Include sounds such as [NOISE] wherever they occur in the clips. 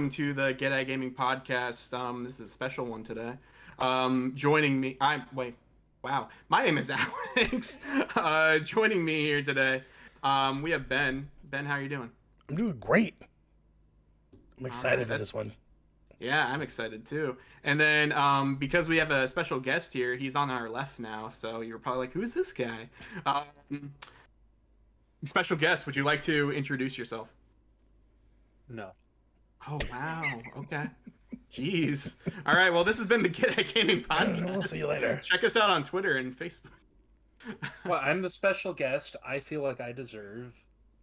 welcome to the Get At Gaming podcast. Um, this is a special one today. Um, joining me, I'm wait, wow, my name is [LAUGHS] Alex. uh, joining me here today, um, we have Ben. Ben, how are you doing? I'm doing great. I'm excited right, for this one. Yeah, I'm excited too. And then um, because we have a special guest here, he's on our left now. So you're probably like, who's this guy? Um, special guest, would you like to introduce yourself? No. Oh wow. Okay. Jeez. All right. Well, this has been the Get At Gaming [LAUGHS] podcast. we'll see you later. Check us out on Twitter and Facebook. Well, I'm the special guest. I feel like I deserve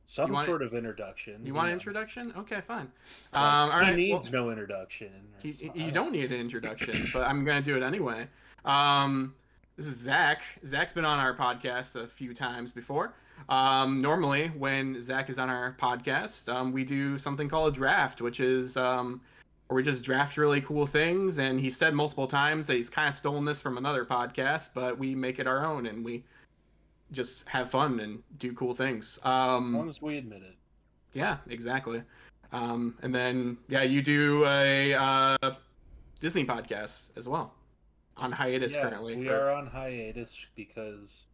some want- sort of introduction. You want an introduction? Okay, fine. Um, all he needs well, no introduction. or you, you don't need an introduction, but I'm gonna do it anyway. Um, this is Zach. Zach's been on our podcast a few times before. Um, normally, when Zach is on our podcast, um, we do something called a draft, which is um, where we just draft really cool things. And he said multiple times that he's kind of stolen this from another podcast, but we make it our own and we just have fun and do cool things. As long Um, as we admit it. yeah, exactly. Um, and then yeah, you do a uh, Disney podcast as well on hiatus yeah, currently. we for- are on hiatus because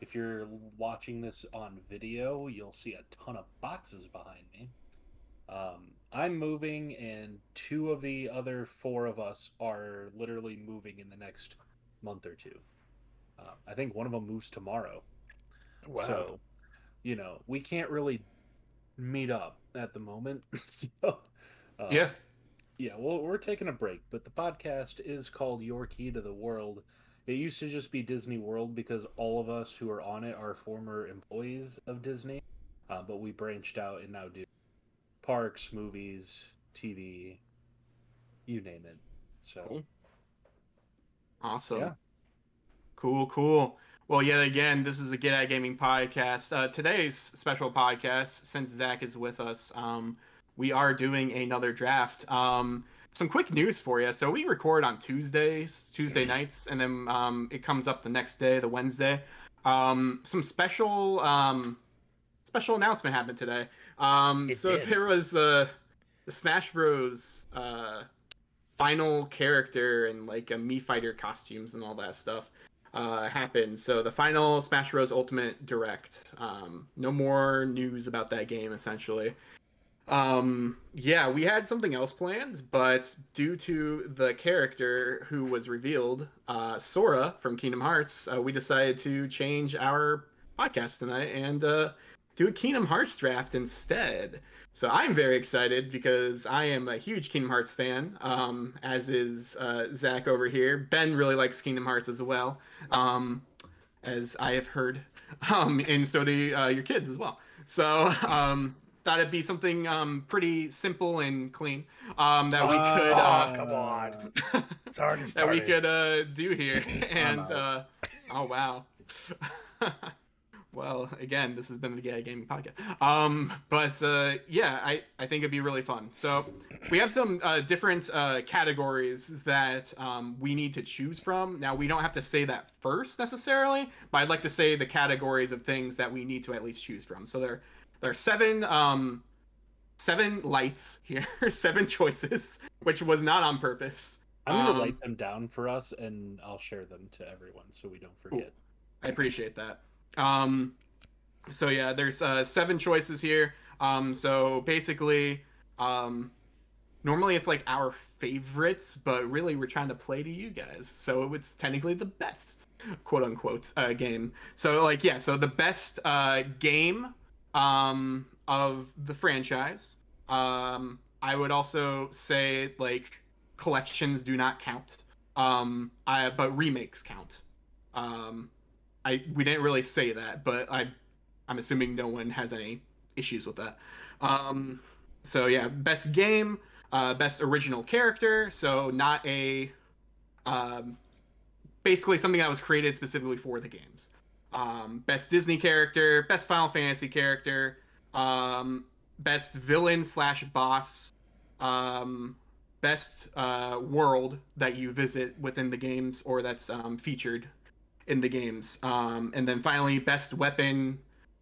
if you're watching this on video, you'll see a ton of boxes behind me. Um, I'm moving, and two of the other four of us are literally moving in the next month or two. Uh, I think one of them moves tomorrow. Wow. So, you know, we can't really meet up at the moment. [LAUGHS] so, uh, yeah, yeah, well, we're taking a break, but the podcast is called Your Key to the World. It used to just be Disney World because all of us who are on it are former employees of Disney, uh, but we branched out and now do parks, movies, TV, you name it. So, Cool. awesome. Yeah. Cool, cool. Well, yet again, this is a Get At Gaming podcast. Uh, today's special podcast, since Zach is with us, um, we are doing another draft. Um, some quick news for you. So we record on Tuesdays, Tuesday nights, and then um, it comes up the next day, the Wednesday. Um, some special um, special announcement happened today. Um, It so did. there was uh, the Smash Bros. Uh, final character and like a Mii Fighter costumes and all that stuff uh, happened. So the final Smash Bros. Ultimate Direct. Um, no more news about that game essentially. Um, yeah, we had something else planned, but due to the character who was revealed, uh, Sora from Kingdom Hearts, uh, we decided to change our podcast tonight and uh, do a Kingdom Hearts draft instead. So I'm very excited because I am a huge Kingdom Hearts fan, um, as is uh, Zach over here. Ben really likes Kingdom Hearts as well, um, as I have heard, [LAUGHS] um, and so do uh, your kids as well. So um, thought it'd be something um, pretty simple and clean um, that we could Oh, uh, come on. [LAUGHS] It's already that we could uh, do here. [LAUGHS] And uh, oh wow. [LAUGHS] well, again, this has been the Gay Gaming Podcast. Um, but uh, yeah, I, I think it'd be really fun. So we have some uh, different uh, categories that um, we need to choose from. Now we don't have to say that first necessarily, but I'd like to say the categories of things that we need to at least choose from. So there there are seven um, seven lights here, [LAUGHS] seven choices, which was not on purpose. I'm going to Um, write them down for us and I'll share them to everyone so we don't forget. I appreciate that. Um, so yeah, there's uh, seven choices here. Um, so basically, um, normally it's like our favorites, but really we're trying to play to you guys. So it's technically the best, quote unquote, uh, game. So like yeah, so the best uh, game um, of the franchise. Um, I would also say like collections do not count. Um, I, but remakes count. Um, I we didn't really say that, but I I'm assuming no one has any issues with that. Um, so yeah, best game, uh, best original character. So not a um, basically something that was created specifically for the games. Um, best Disney character, best Final Fantasy character, um, best villain slash boss, um, best uh, world that you visit within the games or that's um, featured in the games, um, and then finally best weapon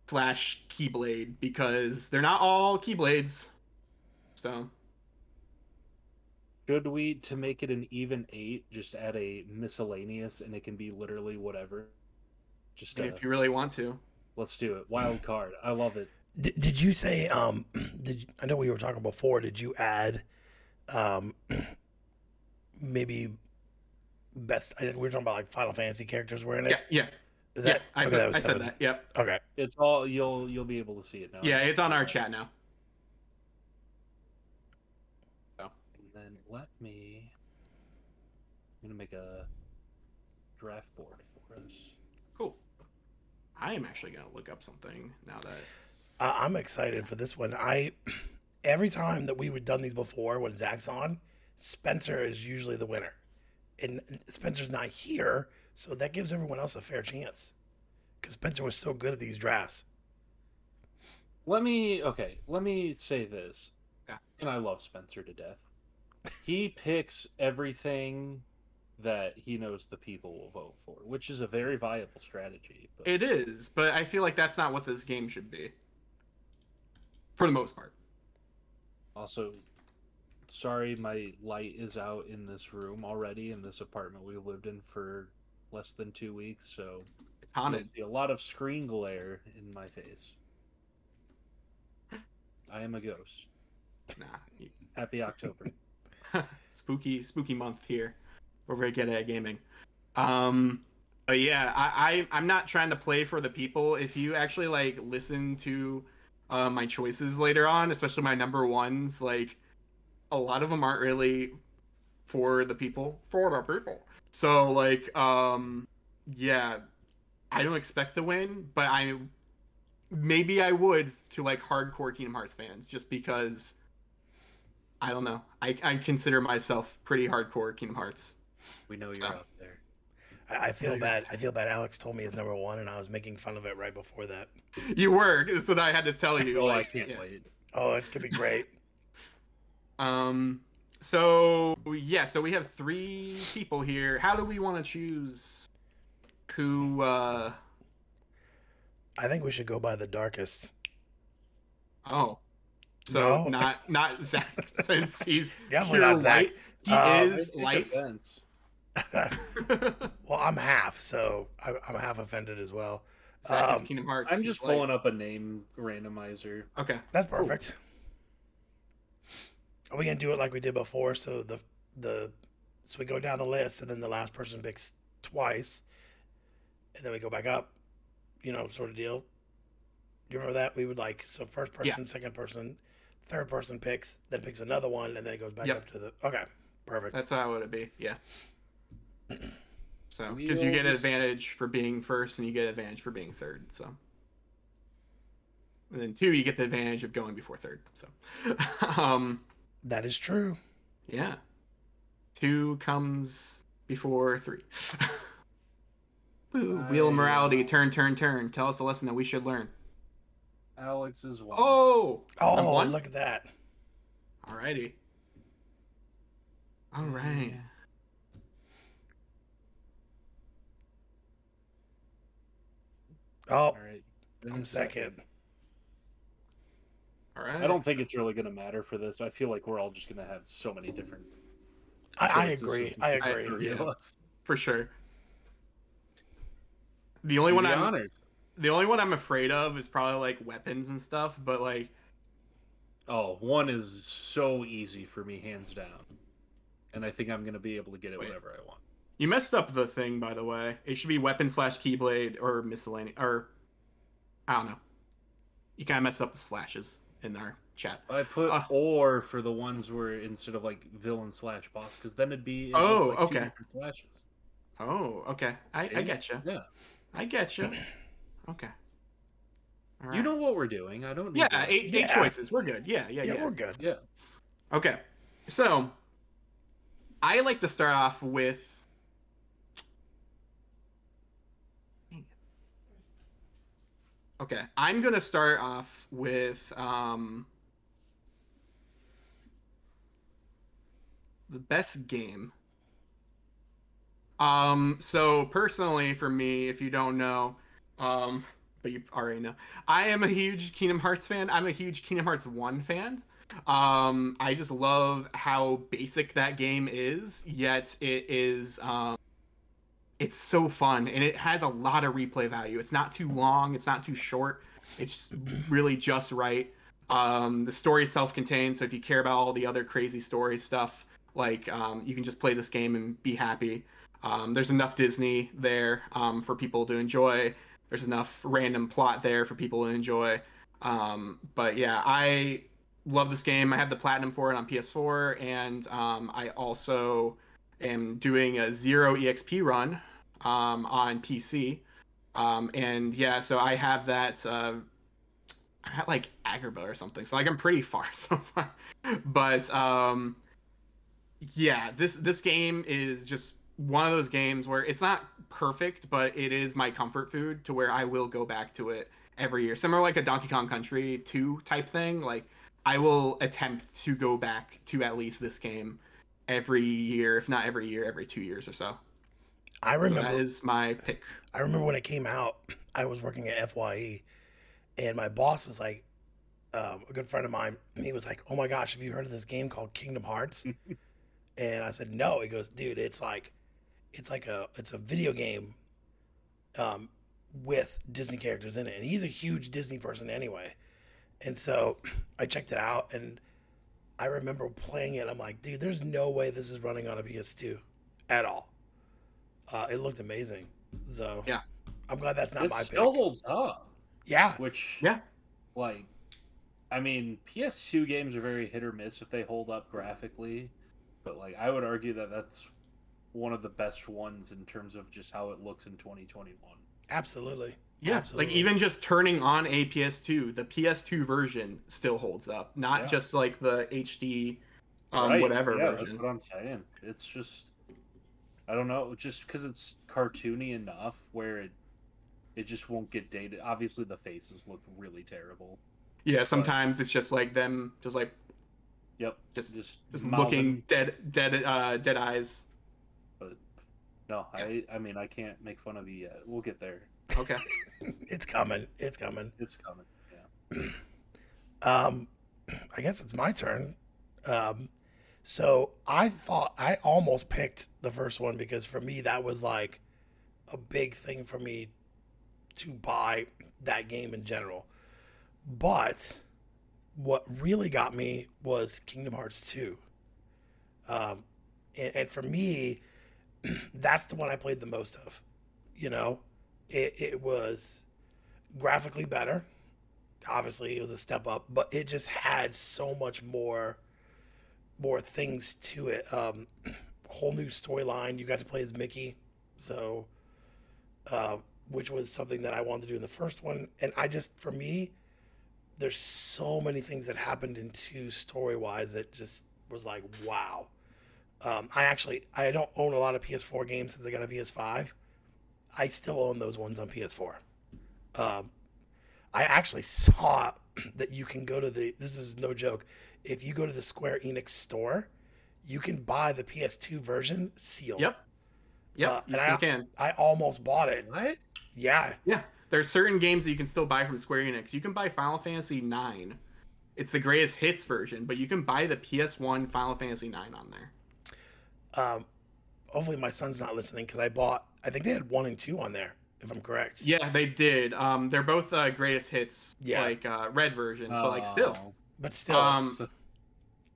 slash keyblade because they're not all keyblades. So Should we to make it an even eight, just add a miscellaneous, and it can be literally whatever. Just uh, if you really want to. let's do it. Wild card. I love it. Did, did you say um [CLEARS THROAT] did you, I know we were talking before, did you add um [CLEARS THROAT] maybe best I, we were talking about like Final Fantasy characters were in it? Yeah, yeah, Is yeah. that I, okay, I was said seven. that. Yep. Okay. It's all you'll you'll be able to see it now. Yeah, it's on our chat now. And then let me. I'm gonna make a draft board for us. Cool. I am actually gonna look up something now that. Uh, I'm excited for this one. I [CLEARS THROAT] every time that we have done these before when Zach's on, Spencer is usually the winner. And Spencer's not here, so that gives everyone else a fair chance. Because Spencer was so good at these drafts. Let me okay. Let me say this. Yeah. And I love Spencer to death. He picks everything that he knows the people will vote for, which is a very viable strategy. But It is, but I feel like that's not what this game should be. For the most part. also, sorry, my light is out in this room already in this apartment we lived in for less than two weeks, so It's haunted. a lot of screen glare in my face. I am a ghost. Nah. Happy October. [LAUGHS] spooky, spooky month here. We're very good at gaming. Um but yeah, I, I I'm not trying to play for the people. If you actually like listen to uh, my choices later on, especially my number ones, like a lot of them aren't really for the people, for the people. So like, um, yeah, I don't expect to win, but I maybe I would to like hardcore Kingdom Hearts fans, just because I don't know. I I consider myself pretty hardcore Kingdom Hearts. We know you're So. out there. I, I feel bad. I feel bad. Alex told me his number one, and I was making fun of it right before that. You were, so that I had to tell you. Oh, I can't yeah. wait. Oh, it's gonna be great. [LAUGHS] Um. So yeah, so we have three people here. How do we want to choose who? uh I think we should go by the darkest. Oh, so No. not not Zach [LAUGHS] since he's Definitely pure not Zach. white. He Uh, is take light. offense. [LAUGHS] well, I'm half, so I, I'm half offended as well. Zach Um, Kingdom Hearts. I'm just light. pulling up a name randomizer. Okay. That's perfect. Are we gonna do it like we did before? So the the so we go down the list, and then the last person picks twice, and then we go back up. You know, sort of deal. You remember that? We would like so first person, second person, third person picks, then picks another one, and then it goes back Yep. up to the. Okay, perfect. That's how it would be. Yeah. So, because you get an advantage for being first, and you get an advantage for being third. So, and then two, you get the advantage of going before third. So, [LAUGHS] um, that is true. yeah, two comes before three. [LAUGHS] Woo, Wheel of morality, turn, turn, turn. Tell us a lesson that we should learn. Alex is one. Oh, I'm Oh, one? look at that. alrighty. All right. Oh, All right. I'm second. All right. I don't think it's really going to matter for this. I feel like we're all just going to have so many different. I, I agree. I agree. three of yeah. for sure. The only one I'm honored. the only one I'm afraid of is probably like weapons and stuff, but like Oh, one is so easy for me, hands down. And I think I'm going to be able to get it Wait. whenever I want. You messed up the thing by the way. It should be weapon slash keyblade or miscellaneous or I don't know. You kind of messed up the slashes in our chat. I put Uh. or for the ones where instead of like villain slash boss, because then it'd be it'd Oh, like okay. different slashes. Oh, okay. I, I get you. Yeah. I get you. [CLEARS THROAT] Okay. All right. You know what we're doing. I don't need Yeah, eight, eight Yeah. choices. We're good. Yeah, yeah, Yeah, yeah. we're good. Yeah. Okay. So, I like to start off with. Okay, I'm gonna start off with um, the best game. Um, so personally, for me, if you don't know, um, but you already know, I am a huge Kingdom Hearts fan. I'm a huge Kingdom Hearts One fan. Um, I just love how basic that game is, yet it is um, it's so fun and it has a lot of replay value. It's not too long, it's not too short. It's really just right. Um, the story is self-contained, so if you care about all the other crazy story stuff, like um, you can just play this game and be happy. Um, there's enough Disney there um, for people to enjoy. There's enough random plot there for people to enjoy. Um, but yeah, I love this game. I have the platinum for it on PS4, and um, I also am doing a zero EXP run um, on PC. Um, and yeah, so I have that. Uh, I had like Agrabah or something, so like I'm pretty far [LAUGHS] so far. but um, yeah, this this game is just one of those games where it's not perfect, but it is my comfort food to where I will go back to it every year. Similar like a Donkey Kong Country 2 type thing. Like I will attempt to go back to at least this game every year, if not every year, every two years or so. I remember that is my pick. I remember when it came out, [CLEARS THROAT] I was working at FYE, and my boss is like, um, a good friend of mine. He was like, "Oh my gosh, have you heard of this game called Kingdom Hearts?" [LAUGHS] and I said, "No." He goes, "Dude, it's like, it's like a, it's a video game, um, with Disney characters in it." And he's a huge Disney person anyway, and so [CLEARS THROAT] I checked it out, and I remember playing it. I'm like, "Dude, there's no way this is running on a PS2, at all." Uh, it looked amazing. So yeah, I'm glad that's not it my still pick. holds up. Yeah, Which yeah, like I mean, PS2 games are very hit or miss if they hold up graphically, but like I would argue that that's one of the best ones in terms of just how it looks in 2021. absolutely. Yeah. Absolutely. Like even just turning on a PS2, the PS2 version still holds up, not Yeah. just like the HD, um, Right, whatever yeah, version. That's what I'm saying. It's just I don't know, just because it's cartoony enough where it it just won't get dated. Obviously, the faces look really terrible. Yeah, sometimes it's just like them, just like Yep, Just- just just looking dead, dead, uh, dead eyes. But no, I I mean I can't make fun of you yet. We'll get there. Okay. [LAUGHS] It's coming. It's coming. It's coming. Yeah. [CLEARS THROAT] Um, I guess it's my turn. Um, so I thought I almost picked the first one because for me that was like a big thing for me to buy that game in general. But what really got me was Kingdom Hearts 2. Um, and, and for me, [CLEARS THROAT] that's the one I played the most of. You know, it, it was graphically better. Obviously it was a step up but it just had so much more more things to it. Um [CLEARS THROAT] whole new storyline. You got to play as mickey. So uh, which was something that i wanted to do in the first one. And i just for me there's so many things that happened in two story wise that just was like wow. Um, i actually i don't own a lot of ps4 games since i got a ps5 i still own those ones on ps4 um, I actually [LAUGHS] saw that you can go to the. This is no joke. If you go to the Square Enix store, you can buy the PS2 version sealed. Yep. Yep. Uh, and I- can. I almost bought it. What? Yeah, Yeah. There's certain games that you can still buy from Square Enix. You can buy Final Fantasy IX. It's the greatest hits version, but you can buy the PS1 Final Fantasy IX on there. um, hopefully my son's not listening because I bought. I think they had one and two on there, if I'm correct. Yeah, they did. Um, they're both uh, greatest hits, Yeah. like uh, red versions, but like still, Oh. But still, Um, So-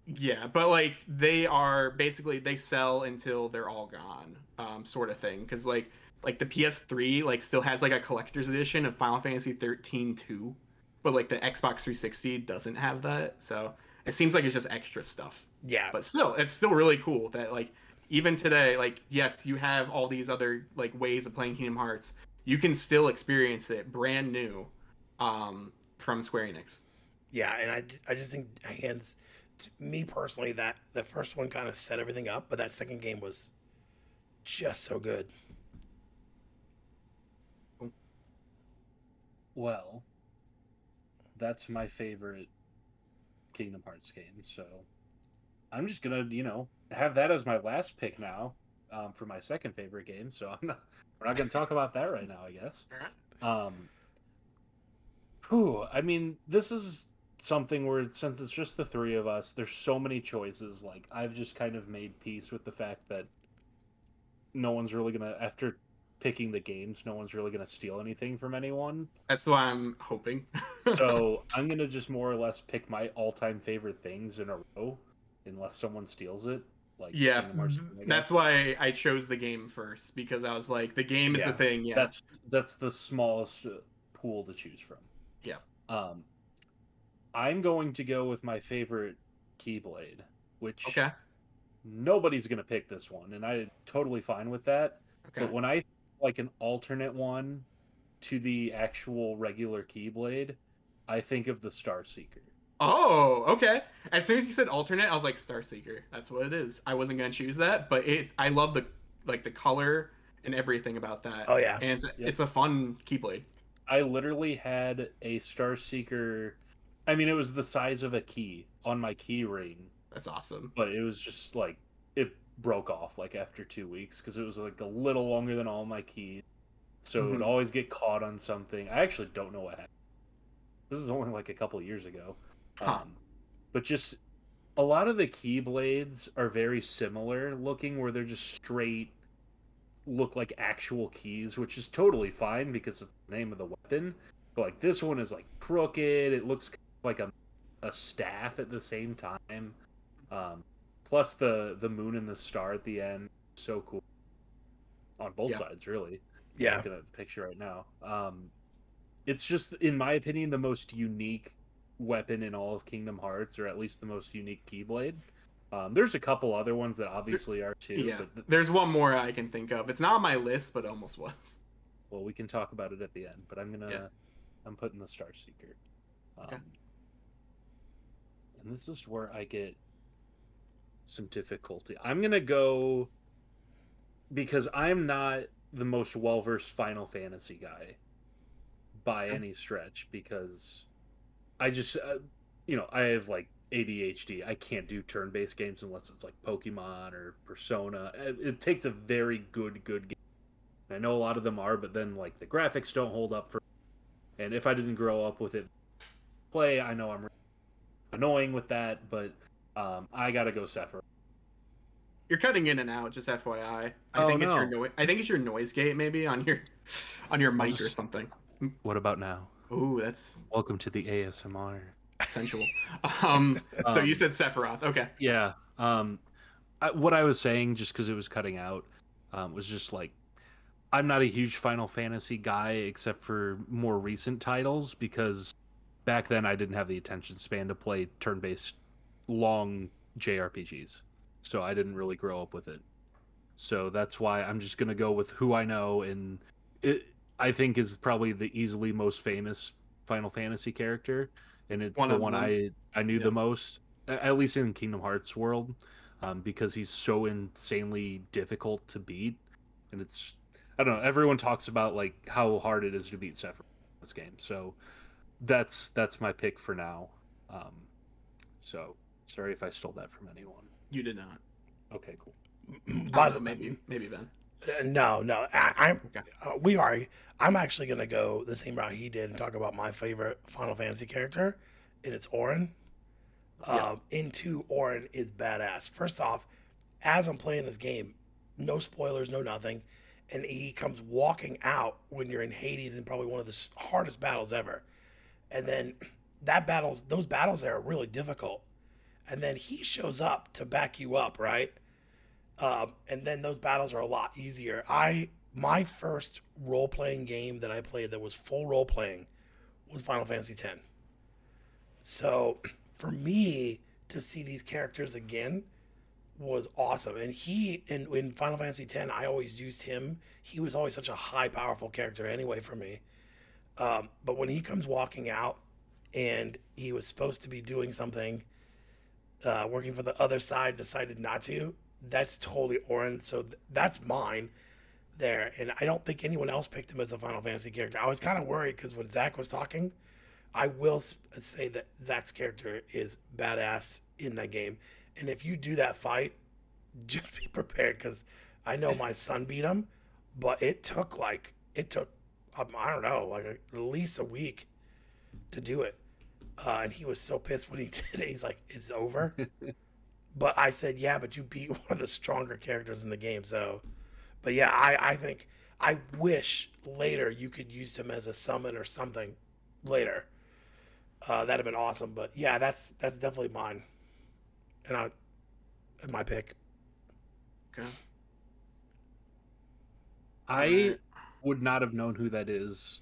yeah. But like they are basically they sell until they're all gone, um, sort of thing. Because like like the PS3 like still has like a collector's edition of Final Fantasy 13 2, but like the Xbox 360 doesn't have that. So it seems like it's just extra stuff. yeah, but still it's still really cool that like even today like yes you have all these other like ways of playing kingdom hearts you can still experience it brand new um from square enix yeah, and I, I just think hands. To me personally, that the first one kind of set everything up, but that second game was just so good. Well, that's my favorite Kingdom Hearts game. So I'm just gonna, you know, have that as my last pick now um, for my second favorite game. So [LAUGHS] I'm not, we're not gonna talk about that right now, I guess. [LAUGHS] Um, whew, I mean, this is something where since it's just the three of us, there's so many choices. Like I've just kind of made peace with the fact that no one's really gonna after picking the games, no one's really gonna steal anything from anyone. That's why I'm hoping. [LAUGHS] So I'm gonna just more or less pick my all-time favorite things in a row, unless someone steals it. Like yeah, Kingdom Hearts 2, I guess. that's why I chose the game first because I was like, the game is Yeah. the thing. Yeah. that's that's the smallest uh, pool to choose from. Yeah. Um, I'm going to go with my favorite Keyblade, which okay. nobody's gonna pick this one, and I'm totally fine with that. Okay. But when I like an alternate one to the actual regular Keyblade, I think of the Star Seeker. Oh, okay. As soon as you said alternate, I was like Star Seeker. That's what it is. I wasn't gonna choose that, but it. I love the like the color and everything about that. Oh yeah. And it's, Yep. it's a fun keyblade. I literally had a Star Seeker. I mean, it was the size of a key on my key ring, That's awesome. but it was just like it broke off like after two weeks because it was like a little longer than all my keys. So it would Mhm. always get caught on something. I actually don't know what happened. This is only like a couple years ago. Huh. Um, but just a lot of the keyblades are very similar looking, where they're just straight, look like actual keys, which is totally fine because it's the name of the weapon. But like this one is like crooked. It looks like a a staff at the same time. Um, plus the the moon and the star at the end, so cool. On both Yeah. sides, really Yeah. looking at the picture right now. Um, it's just, in my opinion, the most unique weapon in all of Kingdom Hearts, or at least the most unique Keyblade. Um, there's a couple other ones that obviously are too, Yeah. but th- There's one more I can think of. It's not on my list, but almost was. well, we can talk about it at the end. But I'm gonna, Yeah. I'm putting the Star Seeker. Um, Okay. And this is where I get some difficulty. I'm gonna go because I'm not the most well versed Final Fantasy guy by Okay. any stretch because I just uh, you know I have like ADHD. I can't do turn based games unless it's like Pokemon or Persona. It, it takes a very good good game. I know a lot of them are, but then like the graphics don't hold up for. And if I didn't grow up with it, play, I know I'm annoying with that, but um, I gotta go Sephiroth. You're cutting in and out, just FYI. I Oh, think it's your no. noise. I think it's your noise gate, maybe on your on your mic or something. What about now? Ooh, that's Welcome to the ASMR. sensual. [LAUGHS] um, so you Um, said Sephiroth. Okay. Yeah. Um, I, what I was saying, just because it was cutting out, um, was just like I'm not a huge Final Fantasy guy, except for more recent titles, because back then I didn't have the attention span to play turn-based long JRPGs, so I didn't really grow up with it. So that's why I'm just gonna go with who I know, and it I think is probably the easily most famous Final Fantasy character, and it's One the one them. I I knew Yeah. the most, at least in Kingdom Hearts world, um, because he's so insanely difficult to beat, and it's I don't know. Everyone talks about like how hard it is to beat Sephiroth in this game, so that's that's my pick for now. Um, so sorry if I stole that from anyone. You did not. Okay, cool. By the maybe maybe Ben. Uh, No, no. I, I'm. Okay. Uh, we are. I'm actually gonna go the same route he did and talk about my favorite Final Fantasy character, and it's Auron. Yeah. Um, into Auron is badass. First off, as I'm playing this game, no spoilers, no nothing, and he comes walking out when you're in Hades in probably one of the hardest battles ever, and then that battles, those battles there are really difficult, and then he shows up to back you up, right? Um, and then those battles are a lot easier. I my first role playing game that I played that was full role playing was Final Fantasy X. So [CLEARS THROAT] for me to see these characters again was awesome. And he in, in Final Fantasy X, I always used him. He was always such a high, powerful character anyway for me. Um, but when he comes walking out and he was supposed to be doing something, uh, working for the other side, decided not to. That's totally Auron. So th- that's mine there. And I don't think anyone else picked him as a Final Fantasy character. I was kind of worried because when Zach was talking, I will say that Zach's character is badass in that game. And if you do that fight, [LAUGHS] just be prepared because I know my [LAUGHS] son beat him, but it took like, it took, um, I don't know, like a, at least a week to do it. uh, and he was so pissed when he [LAUGHS] did it. He's like, "It's over." But I said, "Yeah, but you beat [LAUGHS] one of the stronger characters in the game." So, but yeah, I I think I wish later you could use him as a summon or something later. Uh, that'd have been awesome. But yeah, that's that's definitely mine, and I, my pick. Okay. I would not have known who that is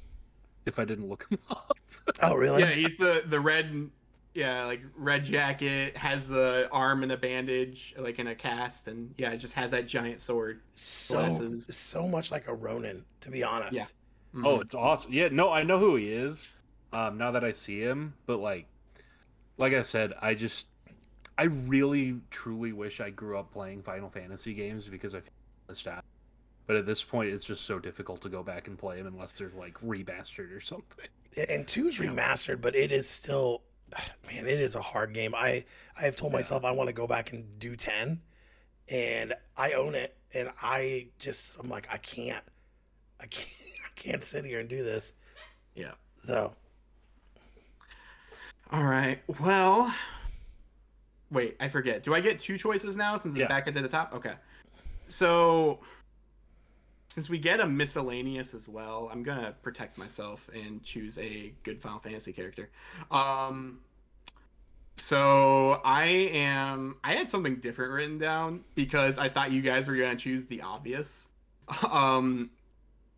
if I didn't look him [LAUGHS] up. Oh, really? Yeah, he's the the red, yeah, like red jacket has the arm and the bandage, like in a cast, and yeah, it just has that giant sword. so glasses. so much like a Ronin, to be honest. Yeah. Oh, Mhm. it's awesome. Yeah, no, I know who he is. Um, now that I see him, but like, like I said, I just, I really, truly wish I grew up playing Final Fantasy games because I feel missed out. But at this point, it's just so difficult to go back and play them unless they're like remastered or something. and two is remastered, but it is still, [SIGHS] man, it is a hard game. I I have told Yeah. myself I want to go back and do ten, and I own it, and I just I'm like I can't, I [LAUGHS] can't, I can't sit here and do this. Yeah. So All right. Well, wait, I forget. Do I get two choices now since it's Yeah. back into the top? Okay. So, since we get a miscellaneous as well, I'm gonna protect myself and choose a good Final Fantasy character. Um. So I am. I had something different written down because I thought you guys were gonna choose the obvious. [LAUGHS] Um.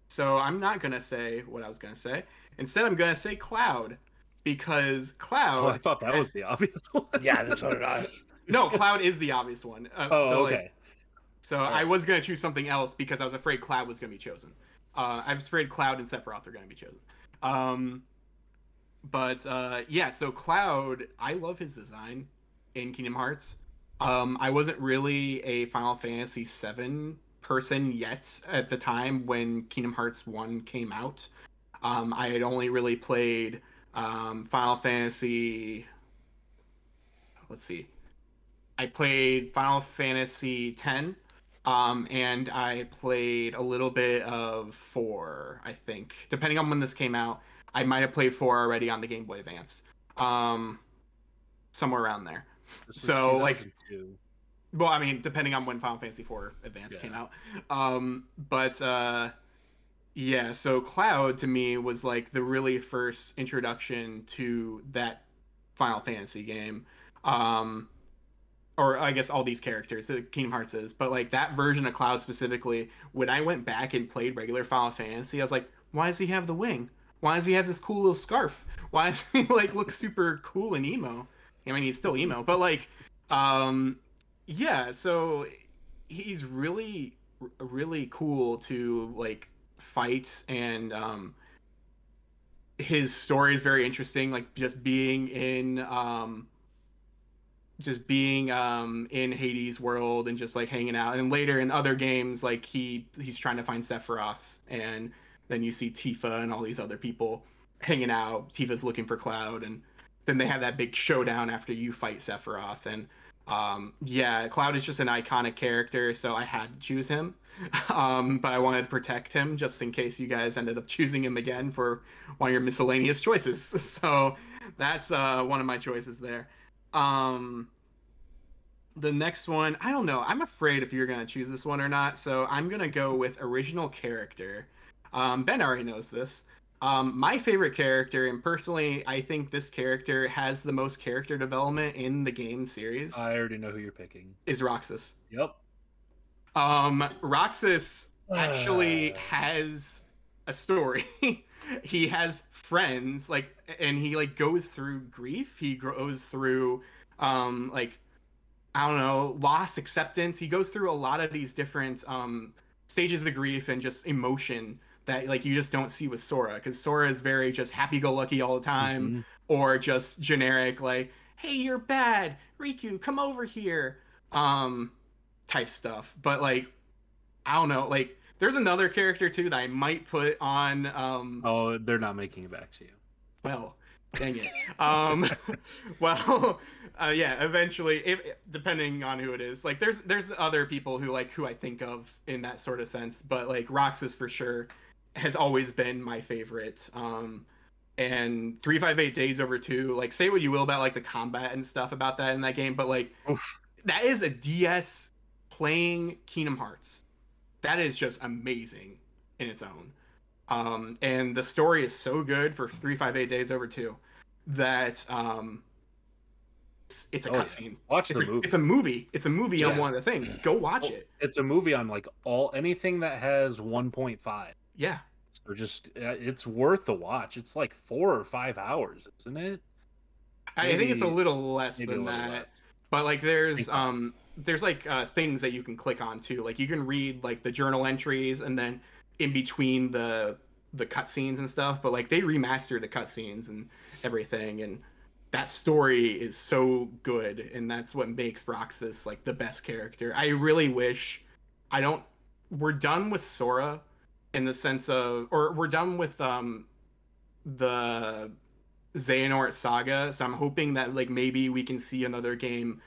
So I'm not gonna say what I was gonna say. Instead, I'm gonna say Cloud because Cloud. Oh, I thought that was the obvious [LAUGHS] one. yeah, that's what I. No, Cloud is the obvious one. Uh, Oh, so, like, so I was gonna choose something else because I was afraid Cloud was gonna be chosen. Uh, I was afraid Cloud and Sephiroth are gonna be chosen. Um, but uh, yeah, so Cloud, I love his design in Kingdom Hearts. Um, I wasn't really a Final Fantasy VII person yet at the time when Kingdom Hearts One came out. Um, I had only really played um, Final Fantasy. Let's see. I played Final Fantasy X, um, and I played a little bit of four. I think, depending on when this came out, I might have played four already on the Game Boy Advance, um, somewhere around there. So, like- Well, I mean, depending on when Final Fantasy IV Advance Yeah. came out. Um, but uh, yeah, so Cloud to me was like the really first introduction to that Final Fantasy game. Um, or I guess all these characters that Kingdom Hearts is, but like that version of Cloud specifically, when I went back and played regular Final Fantasy, I was like, why does he have the wing? Why does he have this cool little scarf? Why does he [LAUGHS] like look super cool and emo? I mean, he's still emo, but like, um, yeah. So he's really, really cool to like fight, and um, his story is very interesting. Like just being in, um, just being um in Hades world and just like hanging out, and later in other games, like he he's trying to find Sephiroth, and then you see Tifa and all these other people hanging out. Tifa's looking for Cloud, and then they have that big showdown after you fight Sephiroth. And um, yeah, Cloud is just an iconic character, so I had to choose him. [LAUGHS] Um, but I wanted to protect him just in case you guys ended up choosing him again for one of your miscellaneous choices. [LAUGHS] So that's uh, one of my choices there. Um, the next one, I don't know. I'm afraid if you're gonna choose this one or not. So I'm gonna go with original character. Um, ben already knows this. Um, my favorite character, and personally, I think this character has the most character development in the game series, I already know who you're picking. is Roxas. Yep. Um, Roxas actually Uh. has a story. [LAUGHS] [LAUGHS] he has friends, like, and he like goes through grief. He goes through, um, like, I don't know, loss, acceptance. He goes through a lot of these different um stages of grief and just emotion that like you just don't see with Sora because Sora is very just happy-go-lucky all the time Mhm. or just generic like hey you're bad riku come over here um type stuff but like i don't know like there's another character too that i might put on um Oh, they're not making it back to you. well dang it um [LAUGHS] well uh yeah eventually if depending on who it is like there's there's other people who like who i think of in that sort of sense but like roxas for sure has always been my favorite um and 358 Days Over 2, like say what you will about like the combat and stuff about that in that game, but like Oof. that is a DS playing Kingdom Hearts. That is just amazing in its own. Um, and the story is so good for 358 Days Over 2 that um, it's, it's a Oh, yeah. cutscene. Watch It's the a, movie. it's a movie. It's a movie on one of the things. Go watch Well, it. It's a movie on like all anything that has 1.5. Yeah. Or just uh, it's worth the watch. It's like four or five hours, isn't it? I, I think it's a little less than little that. less. But like there's um there's like uh things that you can click on too. Like you can read like the journal entries and then in between the the cutscenes and stuff. But like they remastered the cutscenes and everything and that story is so good and that's what makes Roxas like the best character. I really wish I don't we're done with Sora in the sense of or we're done with um the Xehanort saga. So I'm hoping that like maybe we can see another game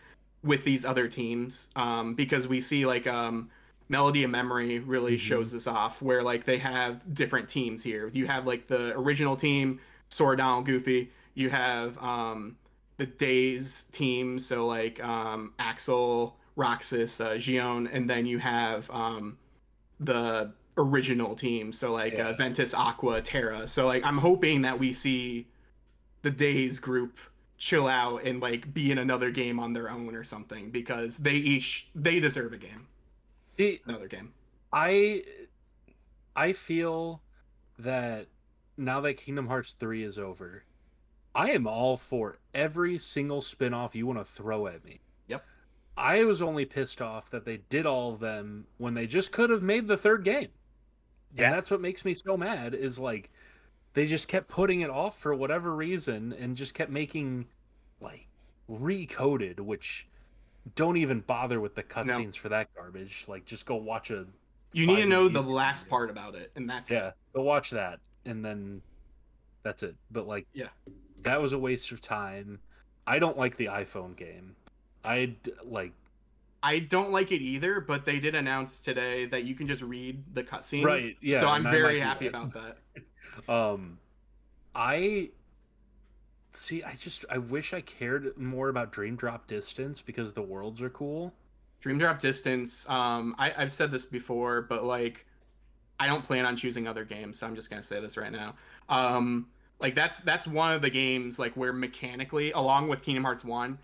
with these other teams. Um because we see like um Melody of Memory really Mhm. shows this off where like they have different teams here. You have like the original team, Sora Donald Goofy. You have um the Days team, so like um Axel, Roxas, uh Xion, and then you have um the original team, so like uh, Ventus, Aqua, Terra. So like I'm hoping that we see the Days group chill out and like be in another game on their own or something because they each they deserve a game, See, another game. I I feel that now that Kingdom Hearts 3 is over, I am all for every single spin-off you want to throw at me. Yep. I was only pissed off that they did all of them when they just could have made the third game. Yeah. And that's what makes me so mad is like they just kept putting it off for whatever reason and just kept making like Re:coded, which don't even bother with the cutscenes for that garbage. Like just go watch a You need to know the last video. part about it, and that's it. yeah, go watch that, and then that's it. But like, Yeah. that was a waste of time. I don't like the iPhone game. I like I don't like it either, but they did announce today that you can just read the cutscenes. Right, yeah, So I'm very happy that. about that. [LAUGHS] um, I see. I just I wish I cared more about Dream Drop Distance because the worlds are cool. Dream Drop Distance. Um, I, I've said this before, but like, I don't plan on choosing other games, so I'm just gonna say this right now. Um, like that's that's one of the games like where mechanically, along with Kingdom Hearts One,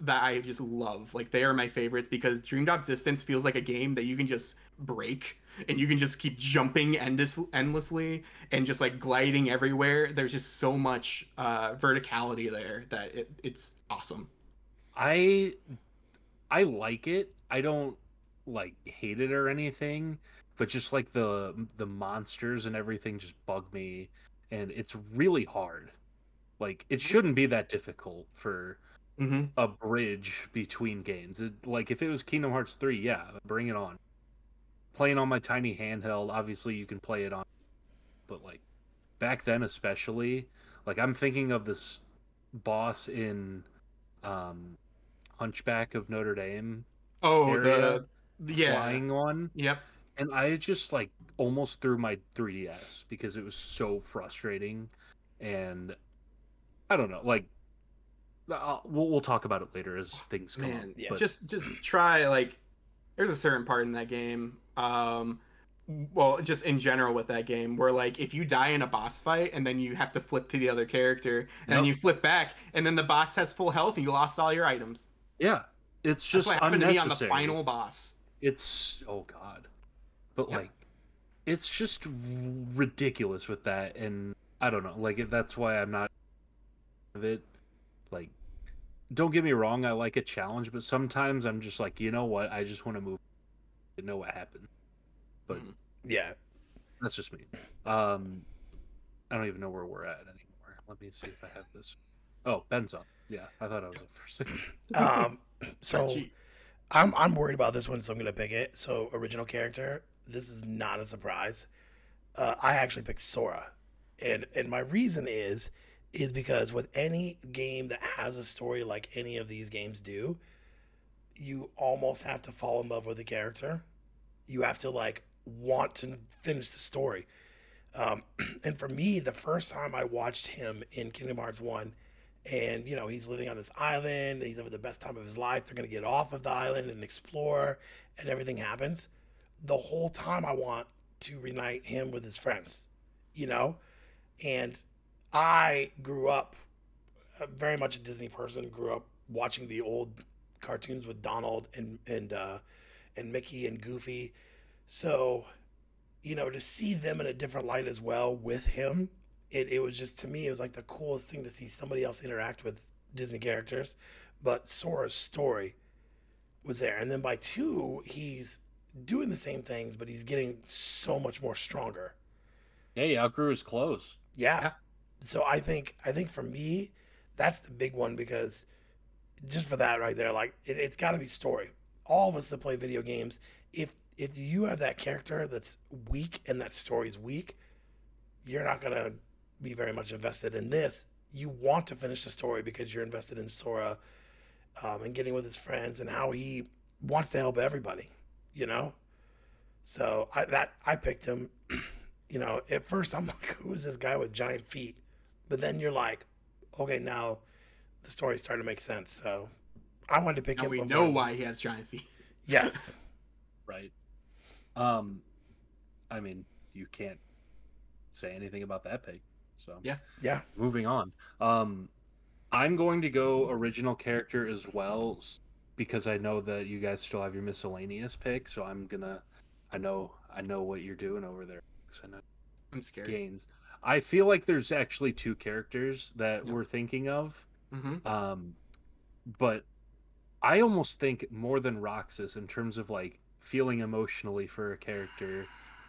that I just love. Like they are my favorites because Dream Drop Distance feels like a game that you can just break and you can just keep jumping endless, endlessly and just like gliding everywhere. There's just so much uh, verticality there that it, it's awesome. I I like it. I don't like hate it or anything, but just like the the monsters and everything just bug me and it's really hard. Like it shouldn't be that difficult for Mm-hmm. a bridge between games. It, like if it was Kingdom Hearts 3, yeah, bring it on. Playing on my tiny handheld, obviously you can play it on but like back then especially, like I'm thinking of this boss in um Hunchback of Notre Dame Oh, area, the yeah. flying one Yep. and I just like almost threw my 3DS because it was so frustrating, and I don't know, like uh, we'll we'll talk about it later as things come Man, up. yeah, but just just try like there's a certain part in that game um well just in general with that game where like if you die in a boss fight and then you have to flip to the other character and then you flip back and then the boss has full health and you lost all your items. Yeah, it's That's just what happened to me on the final boss. It's oh god, but Yep. like it's just ridiculous with that, and I don't know, like that's why I'm not of it. Like, don't get me wrong, I like a challenge, but sometimes I'm just like, you know what, I just want to move and know what happened. But Mhm. Yeah. That's just me. Um, I don't even know where we're at anymore. Let me see if I have this. Oh, Ben's up. Yeah, I thought I was up first. [LAUGHS] Um. So I'm I'm worried about this one, so I'm gonna pick it. So original character. This is not a surprise. Uh, I actually picked Sora, and and my reason is is because with any game that has a story like any of these games do, you almost have to fall in love with the character. You have to like want to finish the story. Um, [CLEARS THROAT] and for me, the first time I watched him in Kingdom Hearts 1, and you know, he's living on this island, he's having the best time of his life. They're going to get off of the island and explore, and everything happens. The whole time, I want to reunite him with his friends, you know? And I grew up uh, very much a Disney person, grew up watching the old cartoons with Donald and, and, uh, and Mickey and Goofy. So, you know, to see them in a different light as well with him, it, it was just to me, it was like the coolest thing to see somebody else interact with Disney characters. But Sora's story was there. And then by two, he's doing the same things, but he's getting so much more stronger. Yeah, he outgrew his clothes. Yeah. So I think I think for me, that's the big one because just for that right there, like it, it's got to be story. All of us that play video games, if if you have that character that's weak and that story is weak, you're not gonna be very much invested in this. You want to finish the story because you're invested in Sora um, and getting with his friends and how he wants to help everybody. You know, so I that I picked him. [CLEARS THROAT] you know, at first I'm [LAUGHS] like, who's this guy with giant feet? But then you're like, okay, now the story's starting to make sense. So I wanted to pick Now him. we before- know why he has giant feet. Yes. [LAUGHS] Right. Um, I mean, you can't say anything about that pick. So Yeah. Yeah. moving on. Um, I'm going to go original character as well because I know that you guys still have your miscellaneous pick. So I'm gonna, I know, I know what you're doing over there. I know I'm scared. gains. I feel like there's actually two characters that Yeah. we're thinking of. Mm-hmm. Um, but I almost think more than Roxas in terms of like feeling emotionally for a character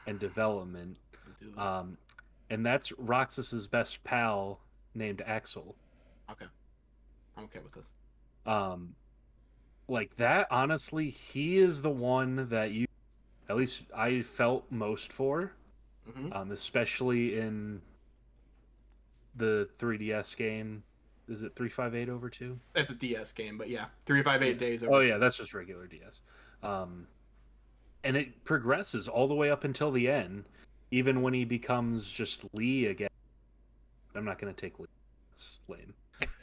and development. Um, and that's Roxas's best pal named Axel. okay. I'm okay with this. Um, like that, honestly, he is the one that you, at least I felt most for, Mm-hmm. um, especially in the 3DS game. Is it 358 over 2? It's a DS game, but yeah, three five eight days. Oh yeah, that's just regular DS. Um, and it progresses all the way up until the end, even when he becomes just Lea again. I'm not gonna take Lea. It's lame,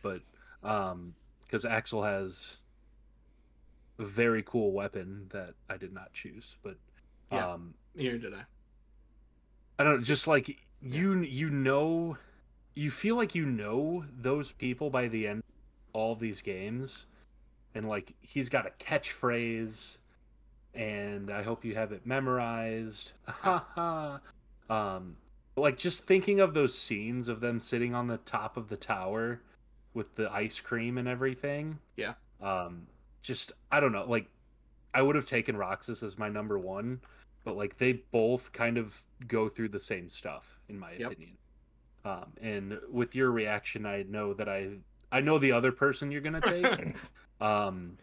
but um, because Axel has a very cool weapon that I did not choose, but Yeah. um, Neither did I. I don't just like you. You know, you feel like you know those people by the end of all these games, and like he's got a catchphrase, and I hope you have it memorized. [LAUGHS] Ha ha. Um, like just thinking of those scenes of them sitting on the top of the tower with the ice cream and everything. Yeah. Um, just I don't know. Like, I would have taken Roxas as my number one, but like they both kind of go through the same stuff in my Yep. opinion. Um, and with your reaction, I know that I I know the other person you're gonna take. [LAUGHS] um,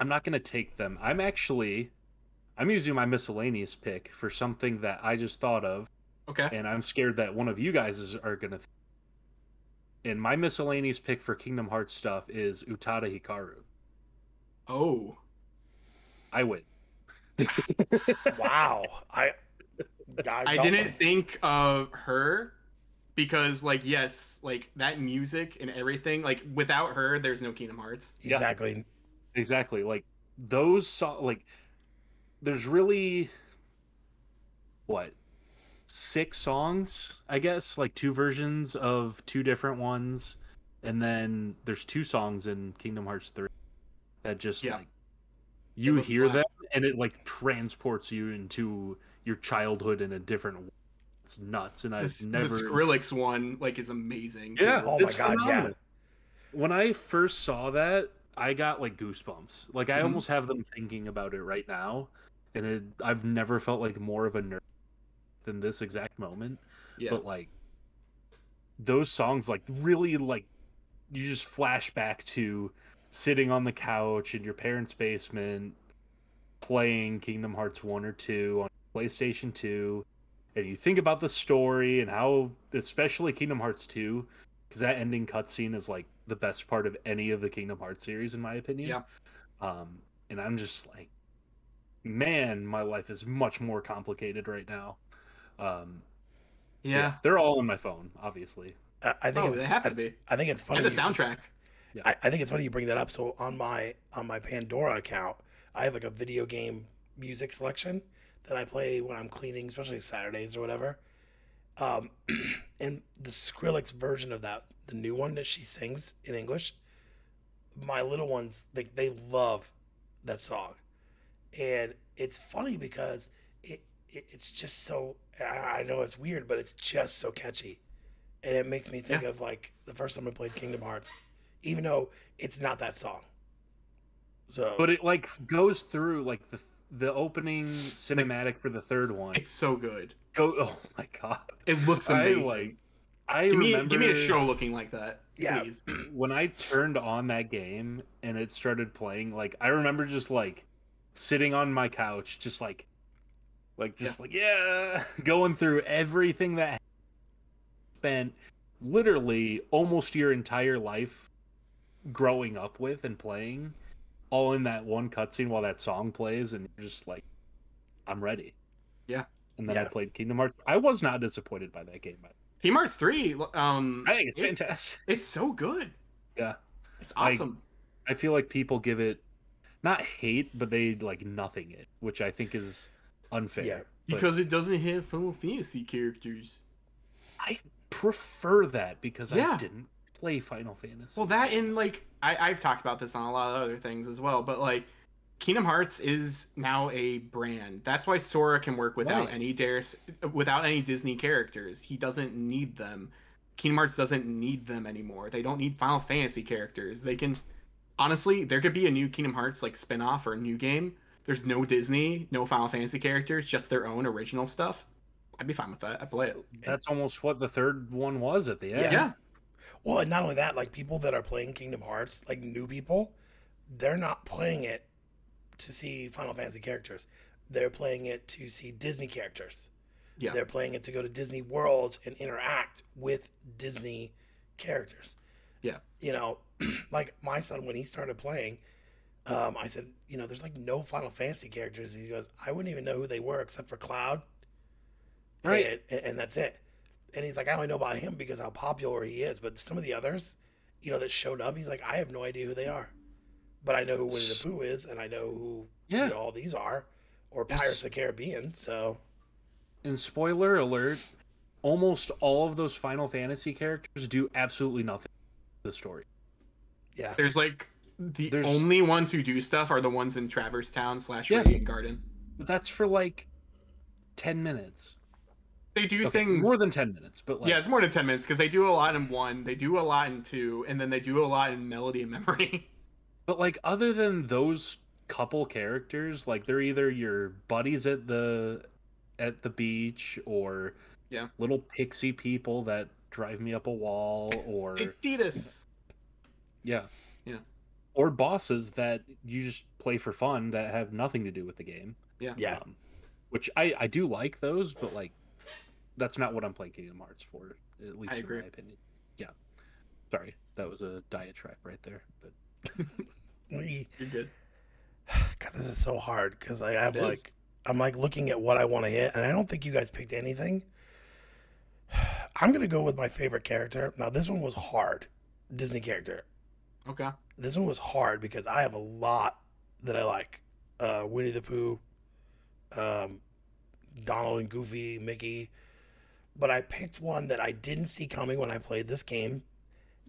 I'm not gonna take them. I'm actually I'm using my miscellaneous pick for something that I just thought of, Okay. and I'm scared that one of you guys is, are gonna. Th- and my miscellaneous pick for Kingdom Hearts stuff is Utada Hikaru. Oh. I win. [LAUGHS] wow. I I, I don't- didn't think of her because, like, yes, like that music and everything. Like, without her, there's no Kingdom Hearts. Yeah. exactly. Exactly. Like those so- like there's really what six songs, I guess, like two versions of two different ones. And then there's two songs in Kingdom Hearts 3 that just Yeah. like you hear slap. them and it like transports you into your childhood in a different way. It's nuts and I've This, never The Skrillex one, like, is amazing. yeah, Oh my it's God, yeah. When I first saw that, I got like goosebumps. Like I Mhm. almost have them thinking about it right now, and it, I've never felt like more of a nerd than this exact moment. Yeah. But like those songs, like really, like you just flash back to sitting on the couch in your parents' basement, playing Kingdom Hearts one or two on PlayStation two, and you think about the story and how, especially Kingdom Hearts two, because that ending cutscene is like the best part of any of the Kingdom Hearts series, in my opinion. Yeah. Um, and I'm just like, man, my life is much more complicated right now. Um, Yeah. they're all on my phone, obviously. I, I think Oh, it's they have I, to be. I think it's funny. And the you- soundtrack. I, I think it's funny you bring that up. So on my on my Pandora account, I have like a video game music selection that I play when I'm cleaning, especially Saturdays or whatever. Um, [CLEARS THROAT] and the Skrillex version of that, the new one that she sings in English, my little ones they they love that song, and it's funny because it, it it's just so I I know it's weird, but it's just so catchy, and it makes me think Yeah. of like the first time I played Kingdom Hearts even though it's not that song. So, But it like goes through like the the opening cinematic for the third one. It's so good. Go oh my god. It looks I amazing. like I give me remember give me a show looking like that. Yeah. Please. [CLEARS THROAT] when I turned on that game and it started playing, like I remember just like sitting on my couch, just like like just like yeah, [LAUGHS] going through everything that spent literally almost your entire life growing up with and playing all in that one cutscene while that song plays and you're just like I'm ready. Yeah. And then I played Kingdom Hearts. I was not disappointed by that game. Kingdom Hearts 3, um I think it's it- fantastic. [LAUGHS] it's so good. Yeah. It's Like, awesome. I feel like people give it not hate, but they like nothing it, which I think is unfair. Yeah. But because it doesn't have Final Fantasy characters. I prefer that because I didn't play Final Fantasy. Well, that and like I, I've talked about this on a lot of other things as well, but like Kingdom Hearts is now a brand. That's why Sora can work without Right. any Darius, without any Disney characters. He doesn't need them. Kingdom Hearts doesn't need them anymore. They don't need Final Fantasy characters. They can honestly, there could be a new Kingdom Hearts like spin-off or a new game. There's no Disney, no Final Fantasy characters, just their own original stuff. I'd be fine with that. I'd play it. That's almost what the third one was at the end. Yeah. Well, and not only that, like people that are playing Kingdom Hearts, like new people, they're not playing it to see Final Fantasy characters. They're playing it to see Disney characters. Yeah. They're playing it to go to Disney World and interact with Disney characters. Yeah. You know, [CLEARS THROAT] like my son when he started playing, um, I said, you know, there's like no Final Fantasy characters. He goes, I wouldn't even know who they were except for Cloud. Right. And, and that's it. And he's like, I only know about him because how popular he is. But some of the others, you know, that showed up, he's like, I have no idea who they are. But I know who Winnie the Pooh is, and I know who Yeah. you know, all these are, or Yes. Pirates of the Caribbean. So And spoiler alert, almost all of those Final Fantasy characters do absolutely nothing to the story. yeah, There's like the There's- only ones who do stuff are the ones in Traverse Town slash Yeah. Radiant Garden. But that's for like ten minutes. They do Okay, things more than ten minutes, but like yeah, it's more than ten minutes because they do a lot in one, they do a lot in two, and then they do a lot in Melody and Memory. [LAUGHS] But like other than those couple characters, like they're either your buddies at the at the beach or Yeah. little pixie people that drive me up a wall or [LAUGHS] Adidas. yeah. Yeah. Or bosses that you just play for fun that have nothing to do with the game. Yeah. yeah. Um, which I I do like those, but like that's not what I'm playing Kingdom Hearts for, at least I in agree. my opinion. Yeah. Sorry, that was a diatribe right there, but [LAUGHS] We, You're good. [SIGHS] God, this is so hard because I have It is. like I'm like looking at what I want to hit, and I don't think you guys picked anything. [SIGHS] I'm gonna go with my favorite character. Now this one was hard, Disney character. Okay. This one was hard because I have a lot that I like. Uh, Winnie the Pooh, um, Donald and Goofy, Mickey. But I picked one that I didn't see coming when I played this game.